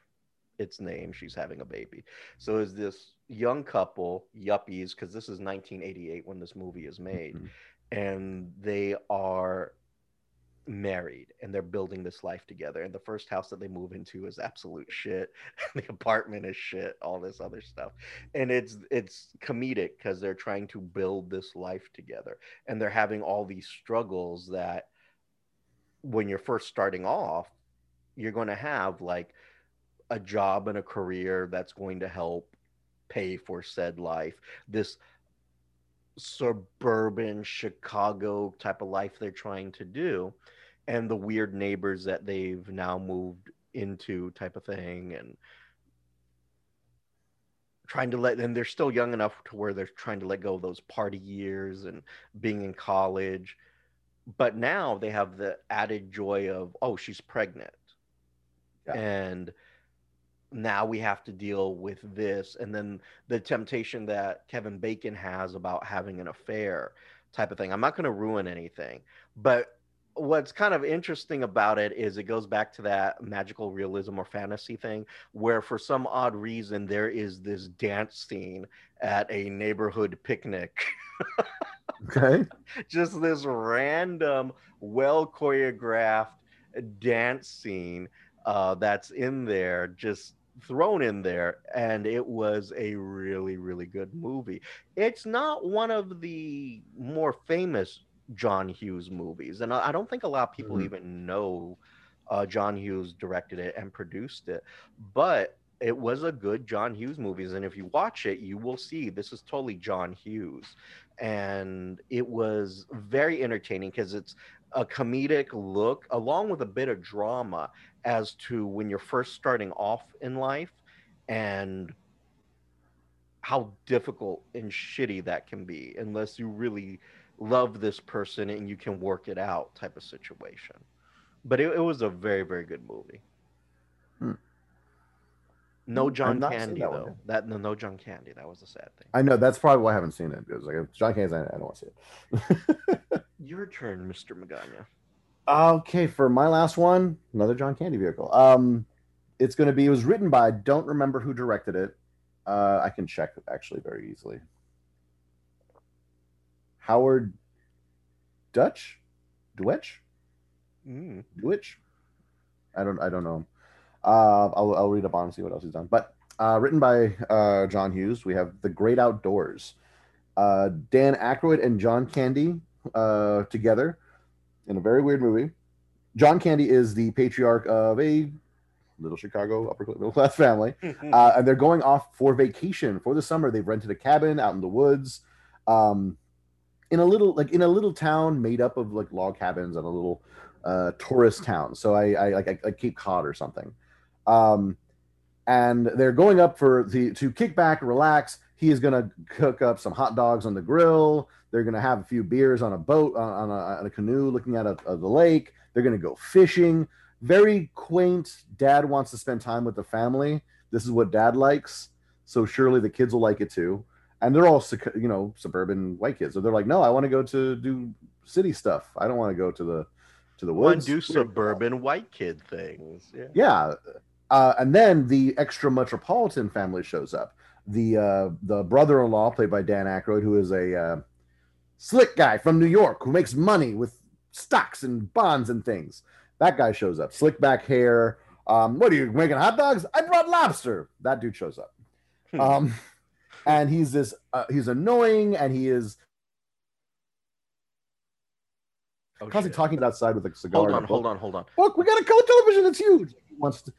its name. She's having a baby. So is this young couple, yuppies, because this is 1988 when this movie is made, Mhm. and they are married and they're building this life together. And the first house that they move into is absolute shit. (laughs) the apartment is shit, all this other stuff. And it's it's comedic because they're trying to build this life together and they're having all these struggles that when you're first starting off, you're going to have like a job and a career that's going to help pay for said life. This suburban Chicago type of life they're trying to do, and the weird neighbors that they've now moved into, type of thing, and trying to let and they're still young enough to where they're trying to let go of those party years and being in college. But now they have the added joy of oh she's pregnant. Yeah. and now we have to deal with this. And then the temptation that kevin bacon has about having an affair type of thing. I'm not going to ruin anything but what's kind of interesting about it is it goes back to that magical realism or fantasy thing where for some odd reason there is this dance scene at a neighborhood picnic Okay. (laughs) just this random, well choreographed dance scene uh, that's in there, just thrown in there, and it was a really, really good movie. It's not one of the more famous John Hughes movies, and I I don't think a lot of people Mhm. even know uh, John Hughes directed it and produced it, but it was a good John Hughes movies, and if you watch it, you will see this is totally John Hughes and it was very entertaining because it's a comedic look along with a bit of drama as to when you're first starting off in life and how difficult and shitty that can be unless you really love this person and you can work it out type of situation but it, it was a very very good movie Hmm. no john I've not seen candy that though yet. that no, no john candy that was a sad thing I know that's probably why I haven't seen it because like John Candy's, I, I don't want to see it. (laughs) your turn mr magana Okay, for my last one, another John Candy vehicle. Um, it's going to be. It was written by. I don't remember who directed it. Uh, I can check actually very easily. Howard Dutch, Deutsch, Mm. Deutsch. I don't. I don't know. Uh, I'll, I'll read up on and see what else he's done. But uh, written by uh, John Hughes. We have The Great Outdoors. Uh, Dan Aykroyd and John Candy uh, together in a very weird movie. John Candy is the patriarch of a little Chicago upper middle class family, (laughs) uh, and they're going off for vacation for the summer. They've rented a cabin out in the woods, um, in a little like in a little town made up of like log cabins and a little uh, tourist town. So I, I like like Cape Cod or something. Um, and they're going up for the to kick back, relax. He is going to cook up some hot dogs on the grill. They're going to have a few beers on a boat on, on, a, on a canoe, looking at the lake. They're going to go fishing. Very quaint. Dad wants to spend time with the family. This is what Dad likes, so surely the kids will like it too. And they're all you know suburban white kids, so they're like, no, I want to go to do city stuff. I don't want to go to the to the woods. do suburban white kid things. Yeah. Yeah. Uh, and then the extra metropolitan family shows up. The uh, the brother-in-law, played by Dan Aykroyd, who is a uh, slick guy from New York who makes money with stocks and bonds and things. That guy shows up. Slick back hair. Um, what are you making hot dogs? I brought lobster. That dude shows up. (laughs) Um, and he's this. Uh, he's annoying, and he is Oh, constantly shit. talking outside with a cigar. Hold on, hold on, hold on. Look, we got a color television. It's huge. He wants to.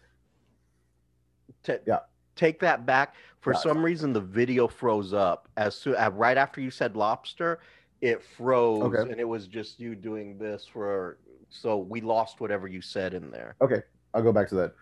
Ta- Yeah. Take that back. For Yeah, some reason, the video froze up as soon uh, right after you said lobster. It froze, Okay. and it was just you doing this for. So we lost whatever you said in there. Okay, I'll go back to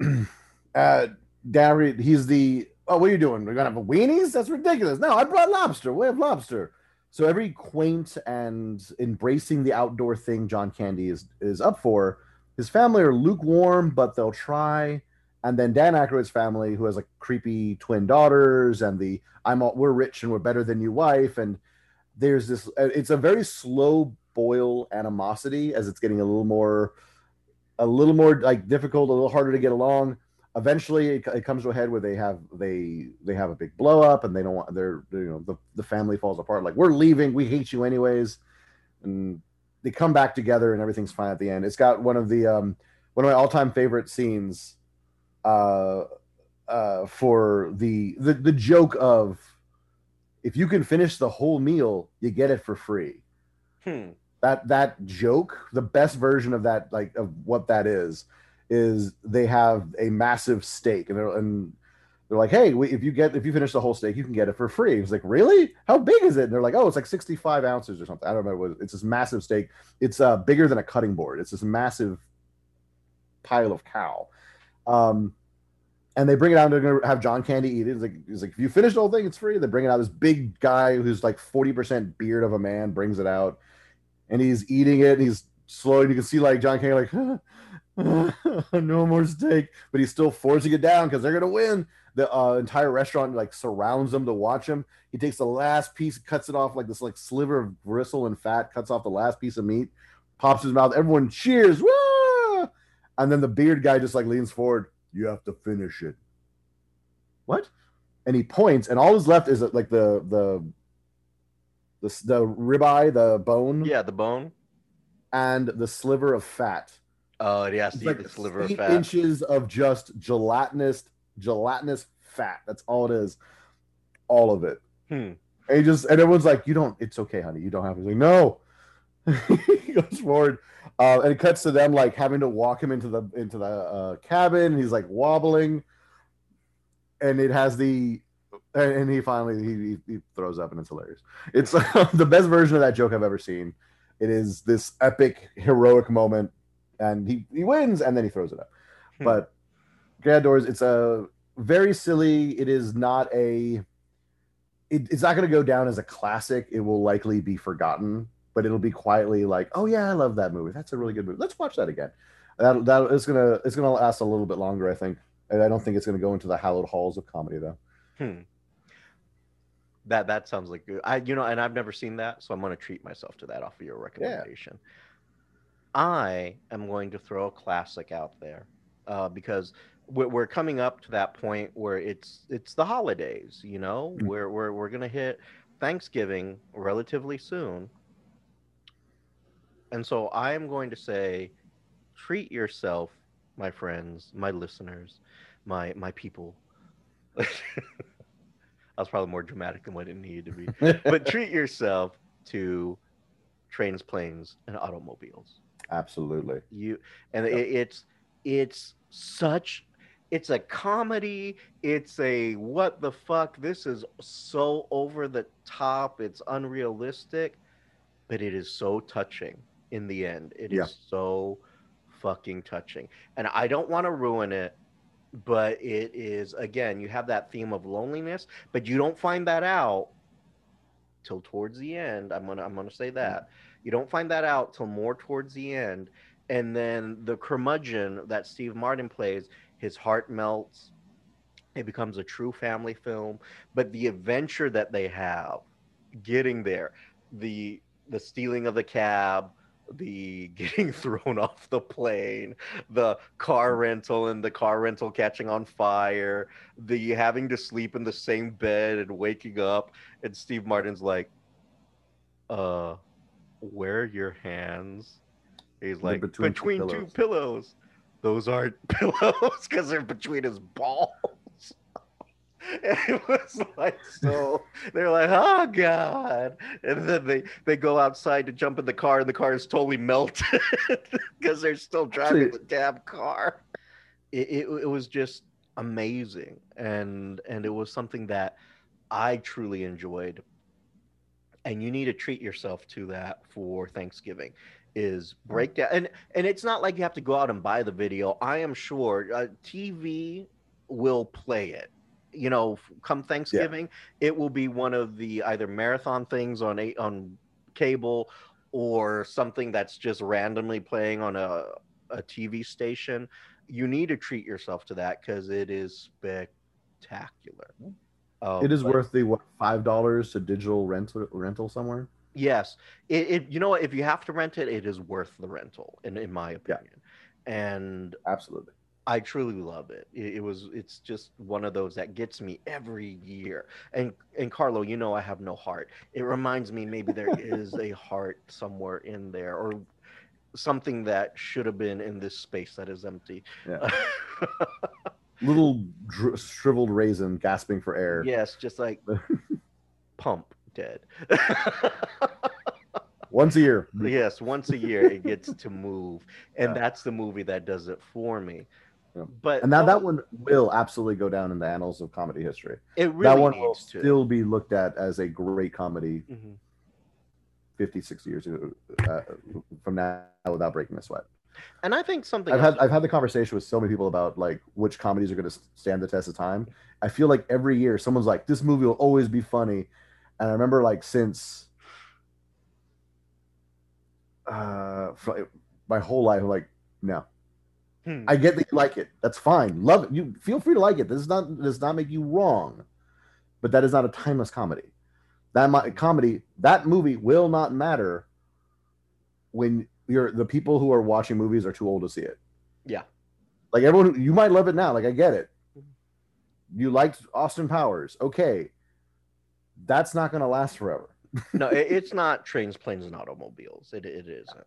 that. (clears throat) uh, Gary, he's the. Oh, what are you doing? We're gonna have a weenies? That's ridiculous. No, I brought lobster. We have lobster. So every quaint and embracing the outdoor thing John Candy is is up for. His family are lukewarm, but they'll try. And then Dan Aykroyd's family, who has like creepy twin daughters, and the I'm all, we're rich and we're better than you wife, and there's this. uh, It's a very slow boil animosity as it's getting a little more a little more like difficult, a little harder to get along. Eventually it, it comes to a head where they have they they have a big blow up and they don't want their you know the, the family falls apart like we're leaving. We hate you anyways. And they come back together and everything's fine at the end. It's got one of the um one of my all-time favorite scenes uh uh for the the, the joke of if you can finish the whole meal you get it for free. Hmm. that that joke the best version of that like of what that is is they have a massive steak and they're and they're like hey if you get if you finish the whole steak you can get it for free it's like really how big is it and they're like oh it's like 65 ounces or something i don't know what it's this massive steak it's uh bigger than a cutting board it's this massive pile of cow um and they bring it out. And they're gonna have John Candy eat it. It's like, he's like, if you finish the whole thing, it's free. They bring it out. This big guy who's like forty percent beard of a man brings it out, and he's eating it. And he's slow. And you can see like John Candy like, (laughs) (laughs) no more steak, but he's still forcing it down because they're gonna win. The uh, entire restaurant like surrounds him to watch him. He takes the last piece, cuts it off like this like sliver of gristle and fat, cuts off the last piece of meat, pops his mouth. Everyone cheers, Wah! and then the beard guy just like leans forward you have to finish it. What? And he points, and all is left is like the the the the ribeye, the bone, Yeah, the bone. and the sliver of fat. Oh, it has It's to eat like the sliver of eight fat. inches of just gelatinous gelatinous fat. That's all it is. All of it. Hmm. And he just and everyone's like, "You don't. It's okay, honey. You don't have to." He's like, "No." (laughs) he goes forward, uh, and it cuts to them like having to walk him into the into the uh, cabin. He's like wobbling, and it has the, and, and he finally he, he, he throws up, and it's hilarious. It's (laughs) the best version of that joke I've ever seen. It is this epic heroic moment, and he he wins, and then he throws it up. Hmm. But Great Outdoors, it's a very silly. It is not a. It, it's not going to go down as a classic. It will likely be forgotten, but it'll be quietly like, oh yeah, I love that movie. That's a really good movie. Let's watch that again. That that is gonna it's gonna last a little bit longer, I think. And I don't think it's gonna go into the hallowed halls of comedy though. Hmm. That that sounds like good. I you know, and I've never seen that, so I'm going to treat myself to that off of your recommendation. I am going to throw a classic out there uh, because we're, we're coming up to that point where it's it's the holidays. You know, Mm. where we're we're going to hit Thanksgiving relatively soon, and so I am going to say, treat yourself, my friends, my listeners, my my people. (laughs) I was probably more dramatic than what it needed to be. (laughs) But treat yourself to trains, planes, and automobiles. Absolutely. You and Yep. it, it's it's such it's a comedy. It's a what the fuck? This is so over the top. It's unrealistic, but it is so touching in the end. It is Yeah. so fucking touching. And I don't want to ruin it, but it is again, you have that theme of loneliness, but you don't find that out till towards the end. I'm gonna I'm gonna say mm-hmm. that. You don't find that out till more towards the end. And then the curmudgeon that Steve Martin plays, his heart melts. It becomes a true family film. But the adventure that they have getting there, the the stealing of the cab, the (laughs) getting thrown off the plane, the car rental and the car rental catching on fire, the having to sleep in the same bed and waking up, and Steve Martin's like, uh, where your hands? He's They're like, between between, two two pillows." pillows. Those aren't (laughs) pillows because they're between his balls. And (laughs) it was like so (laughs) they're like oh god and then they they go outside to jump in the car and the car is totally melted because they're still driving the damn car it, it, it was just amazing and and it was something that i truly enjoyed and you need to treat yourself to that for thanksgiving is break down and and it's not like you have to go out and buy the video. I am sure uh, tv will play it you know come thanksgiving it will be one of the either marathon things on a on cable or something that's just randomly playing on a, a tv station. You need to treat yourself to that because it is spectacular Oh, it is but- worth the what five dollars to digital rental rental somewhere. Yes, it, it. You know? If you have to rent it, it is worth the rental, in in my opinion. Yeah. And Absolutely. I truly love it. it. It was it's just one of those that gets me every year. And and Carlo, you know I have no heart. It reminds me maybe there (laughs) is a heart somewhere in there or something that should have been in this space that is empty. Yeah. (laughs) Little dr- shriveled raisin gasping for air. yes, just like (laughs) pump dead. (laughs) Once a year. yes, once a year it gets to move. And Yeah. that's the movie that does it for me. Yeah. But And now no, that one will absolutely go down in the annals of comedy history. it really that one will to. still be looked at as a great comedy Mhm. 50, 60 years ago, uh, from now without breaking a sweat. And I think something I've else- had I've had the conversation with so many people about like which comedies are going to stand the test of time. I feel like every year someone's like, "This movie will always be funny," and I remember like since uh, my whole life, I'm like, no, Hmm. I get that you like it. That's fine. Love it. You feel free to like it. This is not does not make you wrong, but that is not a timeless comedy. That comedy, that movie will not matter when you're the people who are watching movies are too old to see it. Yeah. Like everyone, you might love it now. Like I get it. You liked Austin Powers, okay. That's not going to last forever. no, it, (laughs) it's not trains, planes, and automobiles. It it isn't.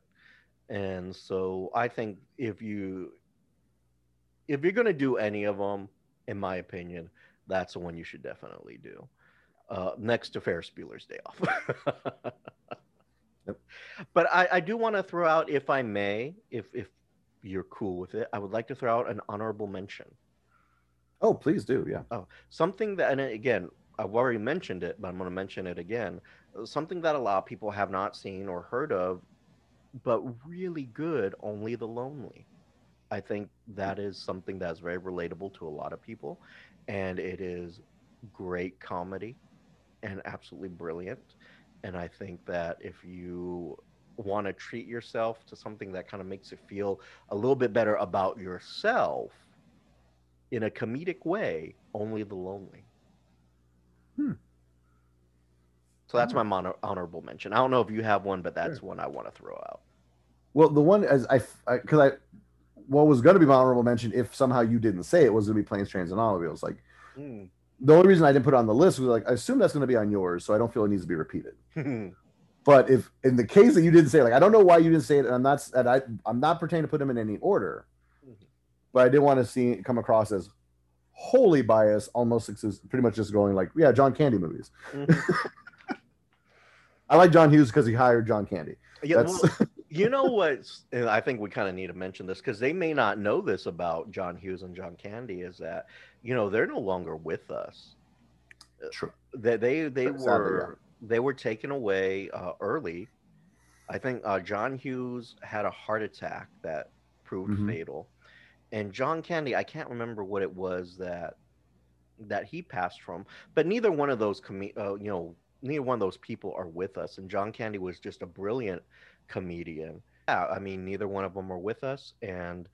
And so I think if you if you're gonna do any of them, in my opinion, that's the one you should definitely do. Uh, next to Ferris Bueller's Day Off. (laughs) Yep. But I, I do want to throw out, if I may, if if you're cool with it, I would like to throw out an honorable mention. Oh, please do. Yeah. Oh, something that, and again, I've already mentioned it, but I'm going to mention it again. Something that a lot of people have not seen or heard of, but really good, Only the Lonely. I think that is something that's very relatable to a lot of people, and it is great comedy and absolutely brilliant. And I think that if you want to treat yourself to something that kind of makes you feel a little bit better about yourself in a comedic way, only the lonely. Hmm. So that's my mono- honorable mention. I don't know if you have one, but that's one I want to throw out. Well, the one as I because I, what was going to be my honorable mention if somehow you didn't say it was going to be planes, trains, and automobiles. Like Hmm. The only reason I didn't put it on the list was like I assume that's going to be on yours, so I don't feel it needs to be repeated. (laughs) But if in the case that you didn't say, like I don't know why you didn't say it, and I'm not and I I'm not pretending to put them in any order, Mhm. but I didn't want to see come across as wholly biased, almost pretty much just going like, yeah, John Candy movies. Mhm. (laughs) I like John Hughes because he hired John Candy. yeah, well, (laughs) you know what's and i think we kind of need to mention this because they may not know this about john hughes and john candy is that you know they're no longer with us. True. they they, they were they were taken away uh, early. I think uh, john hughes had a heart attack that proved Mhm. fatal. And john candy i can't remember what it was that that he passed from but neither one of those com- uh, you know neither one of those people are with us. And john candy was just a brilliant comedian. Yeah i mean neither one of them are with us. And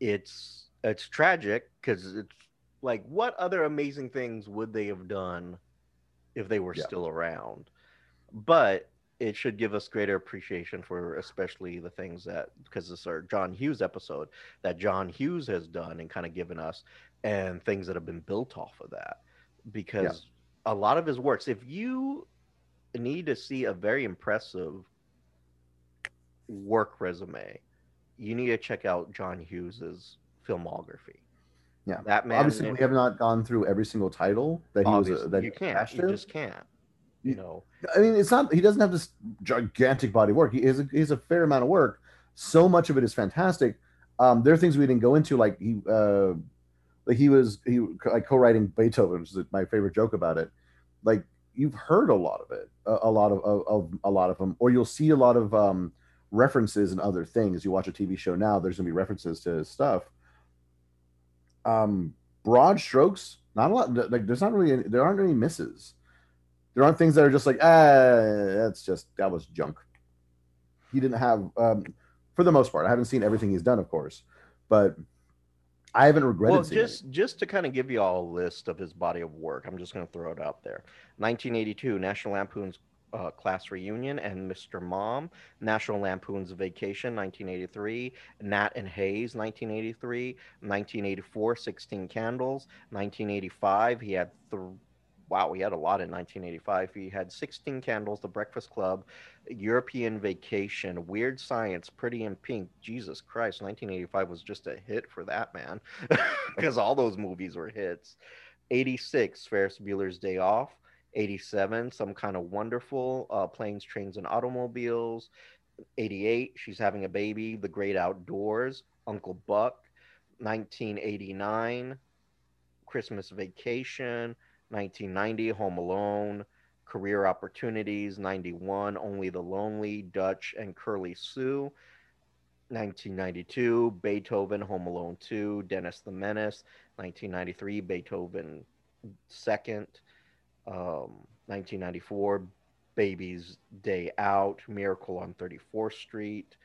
it's it's tragic because it's like what other amazing things would they have done if they were Yeah. still around? But it should give us greater appreciation for especially the things that because this is our john hughes episode that john hughes has done and kind of given us and things that have been built off of that. Because a lot of his works if you need to see a very impressive work resume you need to check out john hughes's filmography Yeah. that man Obviously, we have not gone through every single title that he was obviously, that you he can't you just can't you know I mean, it's not. He doesn't have this gigantic body of work. He is. A, he has a fair amount of work. So much of it is fantastic. Um, there are things we didn't go into, like he, uh, like he was he like co-writing Beethoven, which is my favorite joke about it. Like you've heard a lot of it, a, a lot of, of, of a lot of them, or you'll see a lot of um, references and other things. You watch a TV show now, there's gonna be references to his stuff. Um, broad strokes, not a lot. Like there's not really any, there aren't any misses. There aren't things that are just like ah that's just that was junk. He didn't have um for the most part i haven't seen everything he's done of course but i haven't regretted well just just to kind of give you all a list of his body of work i'm just going to throw it out there. 1982 national lampoon's uh, Class Reunion and Mr. Mom, National Lampoon's Vacation, 1983, Nate and Hayes, 1983, 1984, 16 Candles, 1985, he had th- wow, he had a lot in 1985. He had 16 Candles, The Breakfast Club, European Vacation, Weird Science, Pretty in Pink. Jesus Christ, 1985 was just a hit for that man (laughs) because all those movies were hits. 86, Ferris Bueller's Day Off. 87, Some Kind of Wonderful, uh, Planes, Trains, and Automobiles. 88, She's Having a Baby, The Great Outdoors, Uncle Buck. 1989, Christmas Vacation. 1990, Home Alone. Career Opportunities, 91, Only the Lonely, Dutch, and Curly Sue. 1992, Beethoven, Home Alone 2, Dennis the Menace. 1993, Beethoven Second. Um, 1994, Baby's Day Out, Miracle on 34th Street.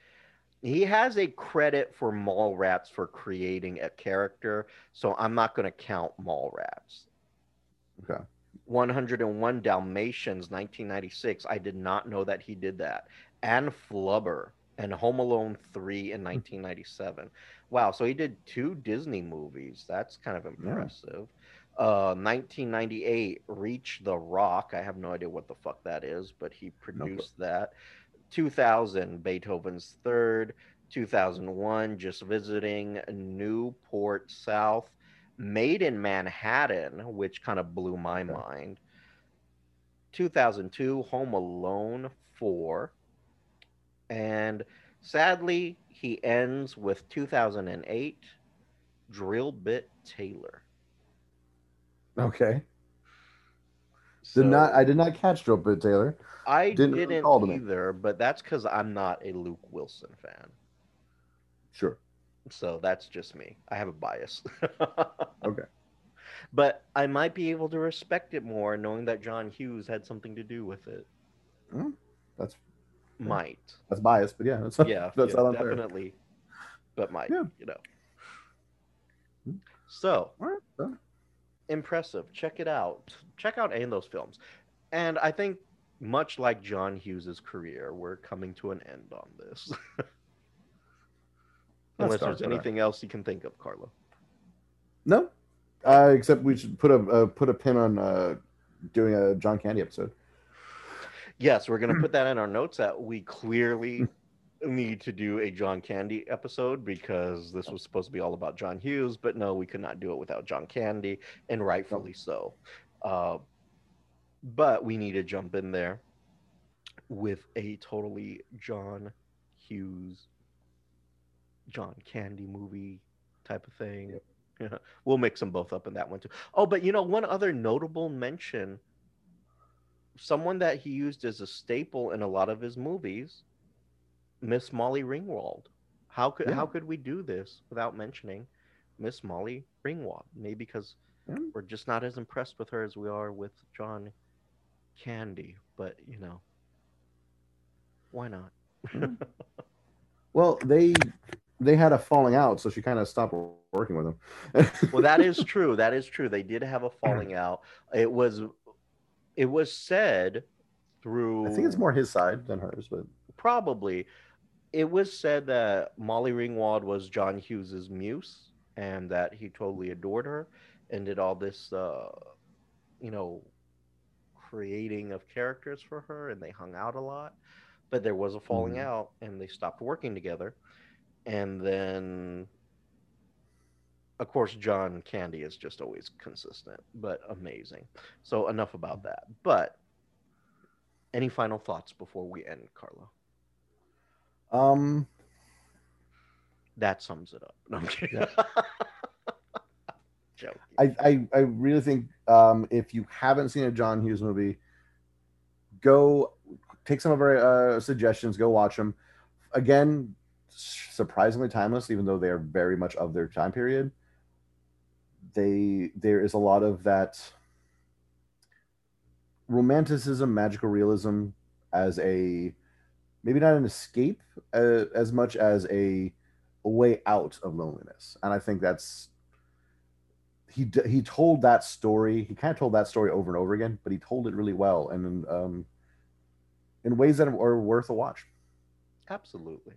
He has a credit for Mallrats for creating a character, so I'm not going to count Mallrats. Okay. 101 Dalmatians, 1996. I did not know that he did that. And Flubber and Home Alone 3 in 1997. Wow, so he did two Disney movies. That's kind of impressive. Yeah. Uh, 1998, Reach the Rock. I have no idea what the fuck that is, but he produced nope. that. 2000, Beethoven's Third. 2001, Just Visiting, New Port South. Maid in Manhattan, which kind of blew my okay. mind. 2002, Home Alone 4. And sadly, he ends with 2008, Drillbit Taylor. Okay. So, did not I did not catch Drillbit Taylor. I didn't, didn't either, but that's because I'm not a Luke Wilson fan. Sure. So that's just me. I have a bias. (laughs) okay. But I might be able to respect it more knowing that John Hughes had something to do with it. Mm, that's might. That's biased, but yeah, that's yeah, that's yeah, definitely. But might, yeah. you know. Hmm. So, right. Impressive. Check it out. Check out any of those films. And I think much like John Hughes's career, we're coming to an end on this. (laughs) Unless there's anything that. else you can think of, Carlo. No, uh, except we should put a uh, put a pin on uh, doing a John Candy episode. Yes, we're going to (clears throat) put that in our notes that we clearly need to do a John Candy episode because this was supposed to be all about John Hughes, but no, we could not do it without John Candy, and rightfully so. Uh, but we need to jump in there with a totally John Hughes John Candy movie type of thing. Yep. Yeah. (laughs) We'll mix them both up in that one too. Oh, but you know, one other notable mention someone that he used as a staple in a lot of his movies, Miss Molly Ringwald. How could yeah. how could we do this without mentioning Miss Molly Ringwald? Maybe because yeah. we're just not as impressed with her as we are with John Candy, but you know, why not? (laughs) well, they they had a falling out, so she kind of stopped working with him. (laughs) well, that is true. That is true. They did have a falling out. It was it was said through I think it's more his side than hers, but probably it was said that Molly Ringwald was John Hughes's muse and that he totally adored her and did all this uh you know creating of characters for her and they hung out a lot but there was a falling mm. out and they stopped working together. And then of course john candy is just always consistent but amazing. So enough about that. But any final thoughts before we end carlo um that sums it up no, I'm kidding. (laughs) I, I, I really think um, if you haven't seen a John Hughes movie, go take some of our uh, suggestions, go watch them. Again, surprisingly timeless, even though they are very much of their time period. They there is a lot of that romanticism, magical realism as a maybe not an escape uh, as much as a, a way out of loneliness, and I think that's he he told that story. He kind of told that story over and over again, but he told it really well. And um, in ways that are worth a watch. Absolutely.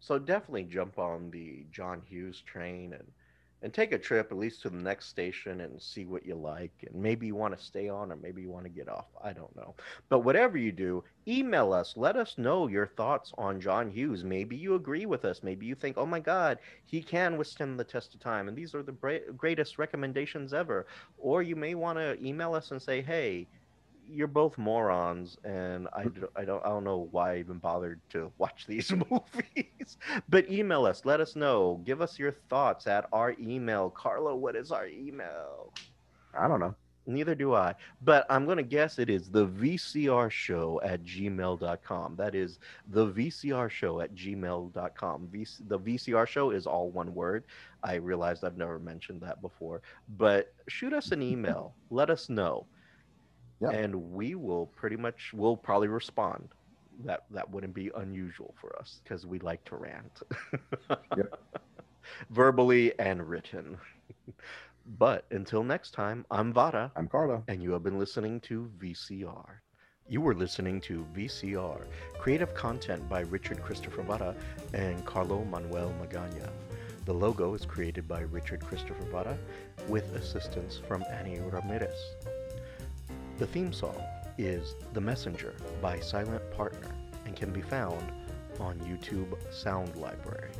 So definitely jump on the John Hughes train and and take a trip at least to the next station and see what you like and maybe you want to stay on or maybe you want to get off i don't know. But whatever you do email us let us know your thoughts on john hughes. Maybe you agree with us maybe you think oh my god he can withstand the test of time and these are the bra- greatest recommendations ever. Or you may want to email us and say hey you're both morons, and I, Mm. d- I don't I don't know why I even bothered to (laughs) watch these (laughs) movies. but email us, let us know, give us your thoughts at our email. Carlo, what is our email? I don't know. Neither do I, but I'm gonna guess it is the VCR show at gmail.com. That is the VCR show at gmail.com. V- the VCR show is all one word. I realized I've never mentioned that before, but shoot us an (laughs) email. Let us know Yeah. and we will pretty much we'll probably respond. That that wouldn't be unusual for us because we like to rant. (laughs) Yep. verbally and written. (laughs) But until next time i'm vada. I'm Carlo. and you have been listening to vcr you were listening to vcr creative content by richard christopher vada and carlo manuel magana. The logo is created by richard christopher vada with assistance from annie ramirez the theme song is The Messenger by Silent Partner and can be found on YouTube Sound Library.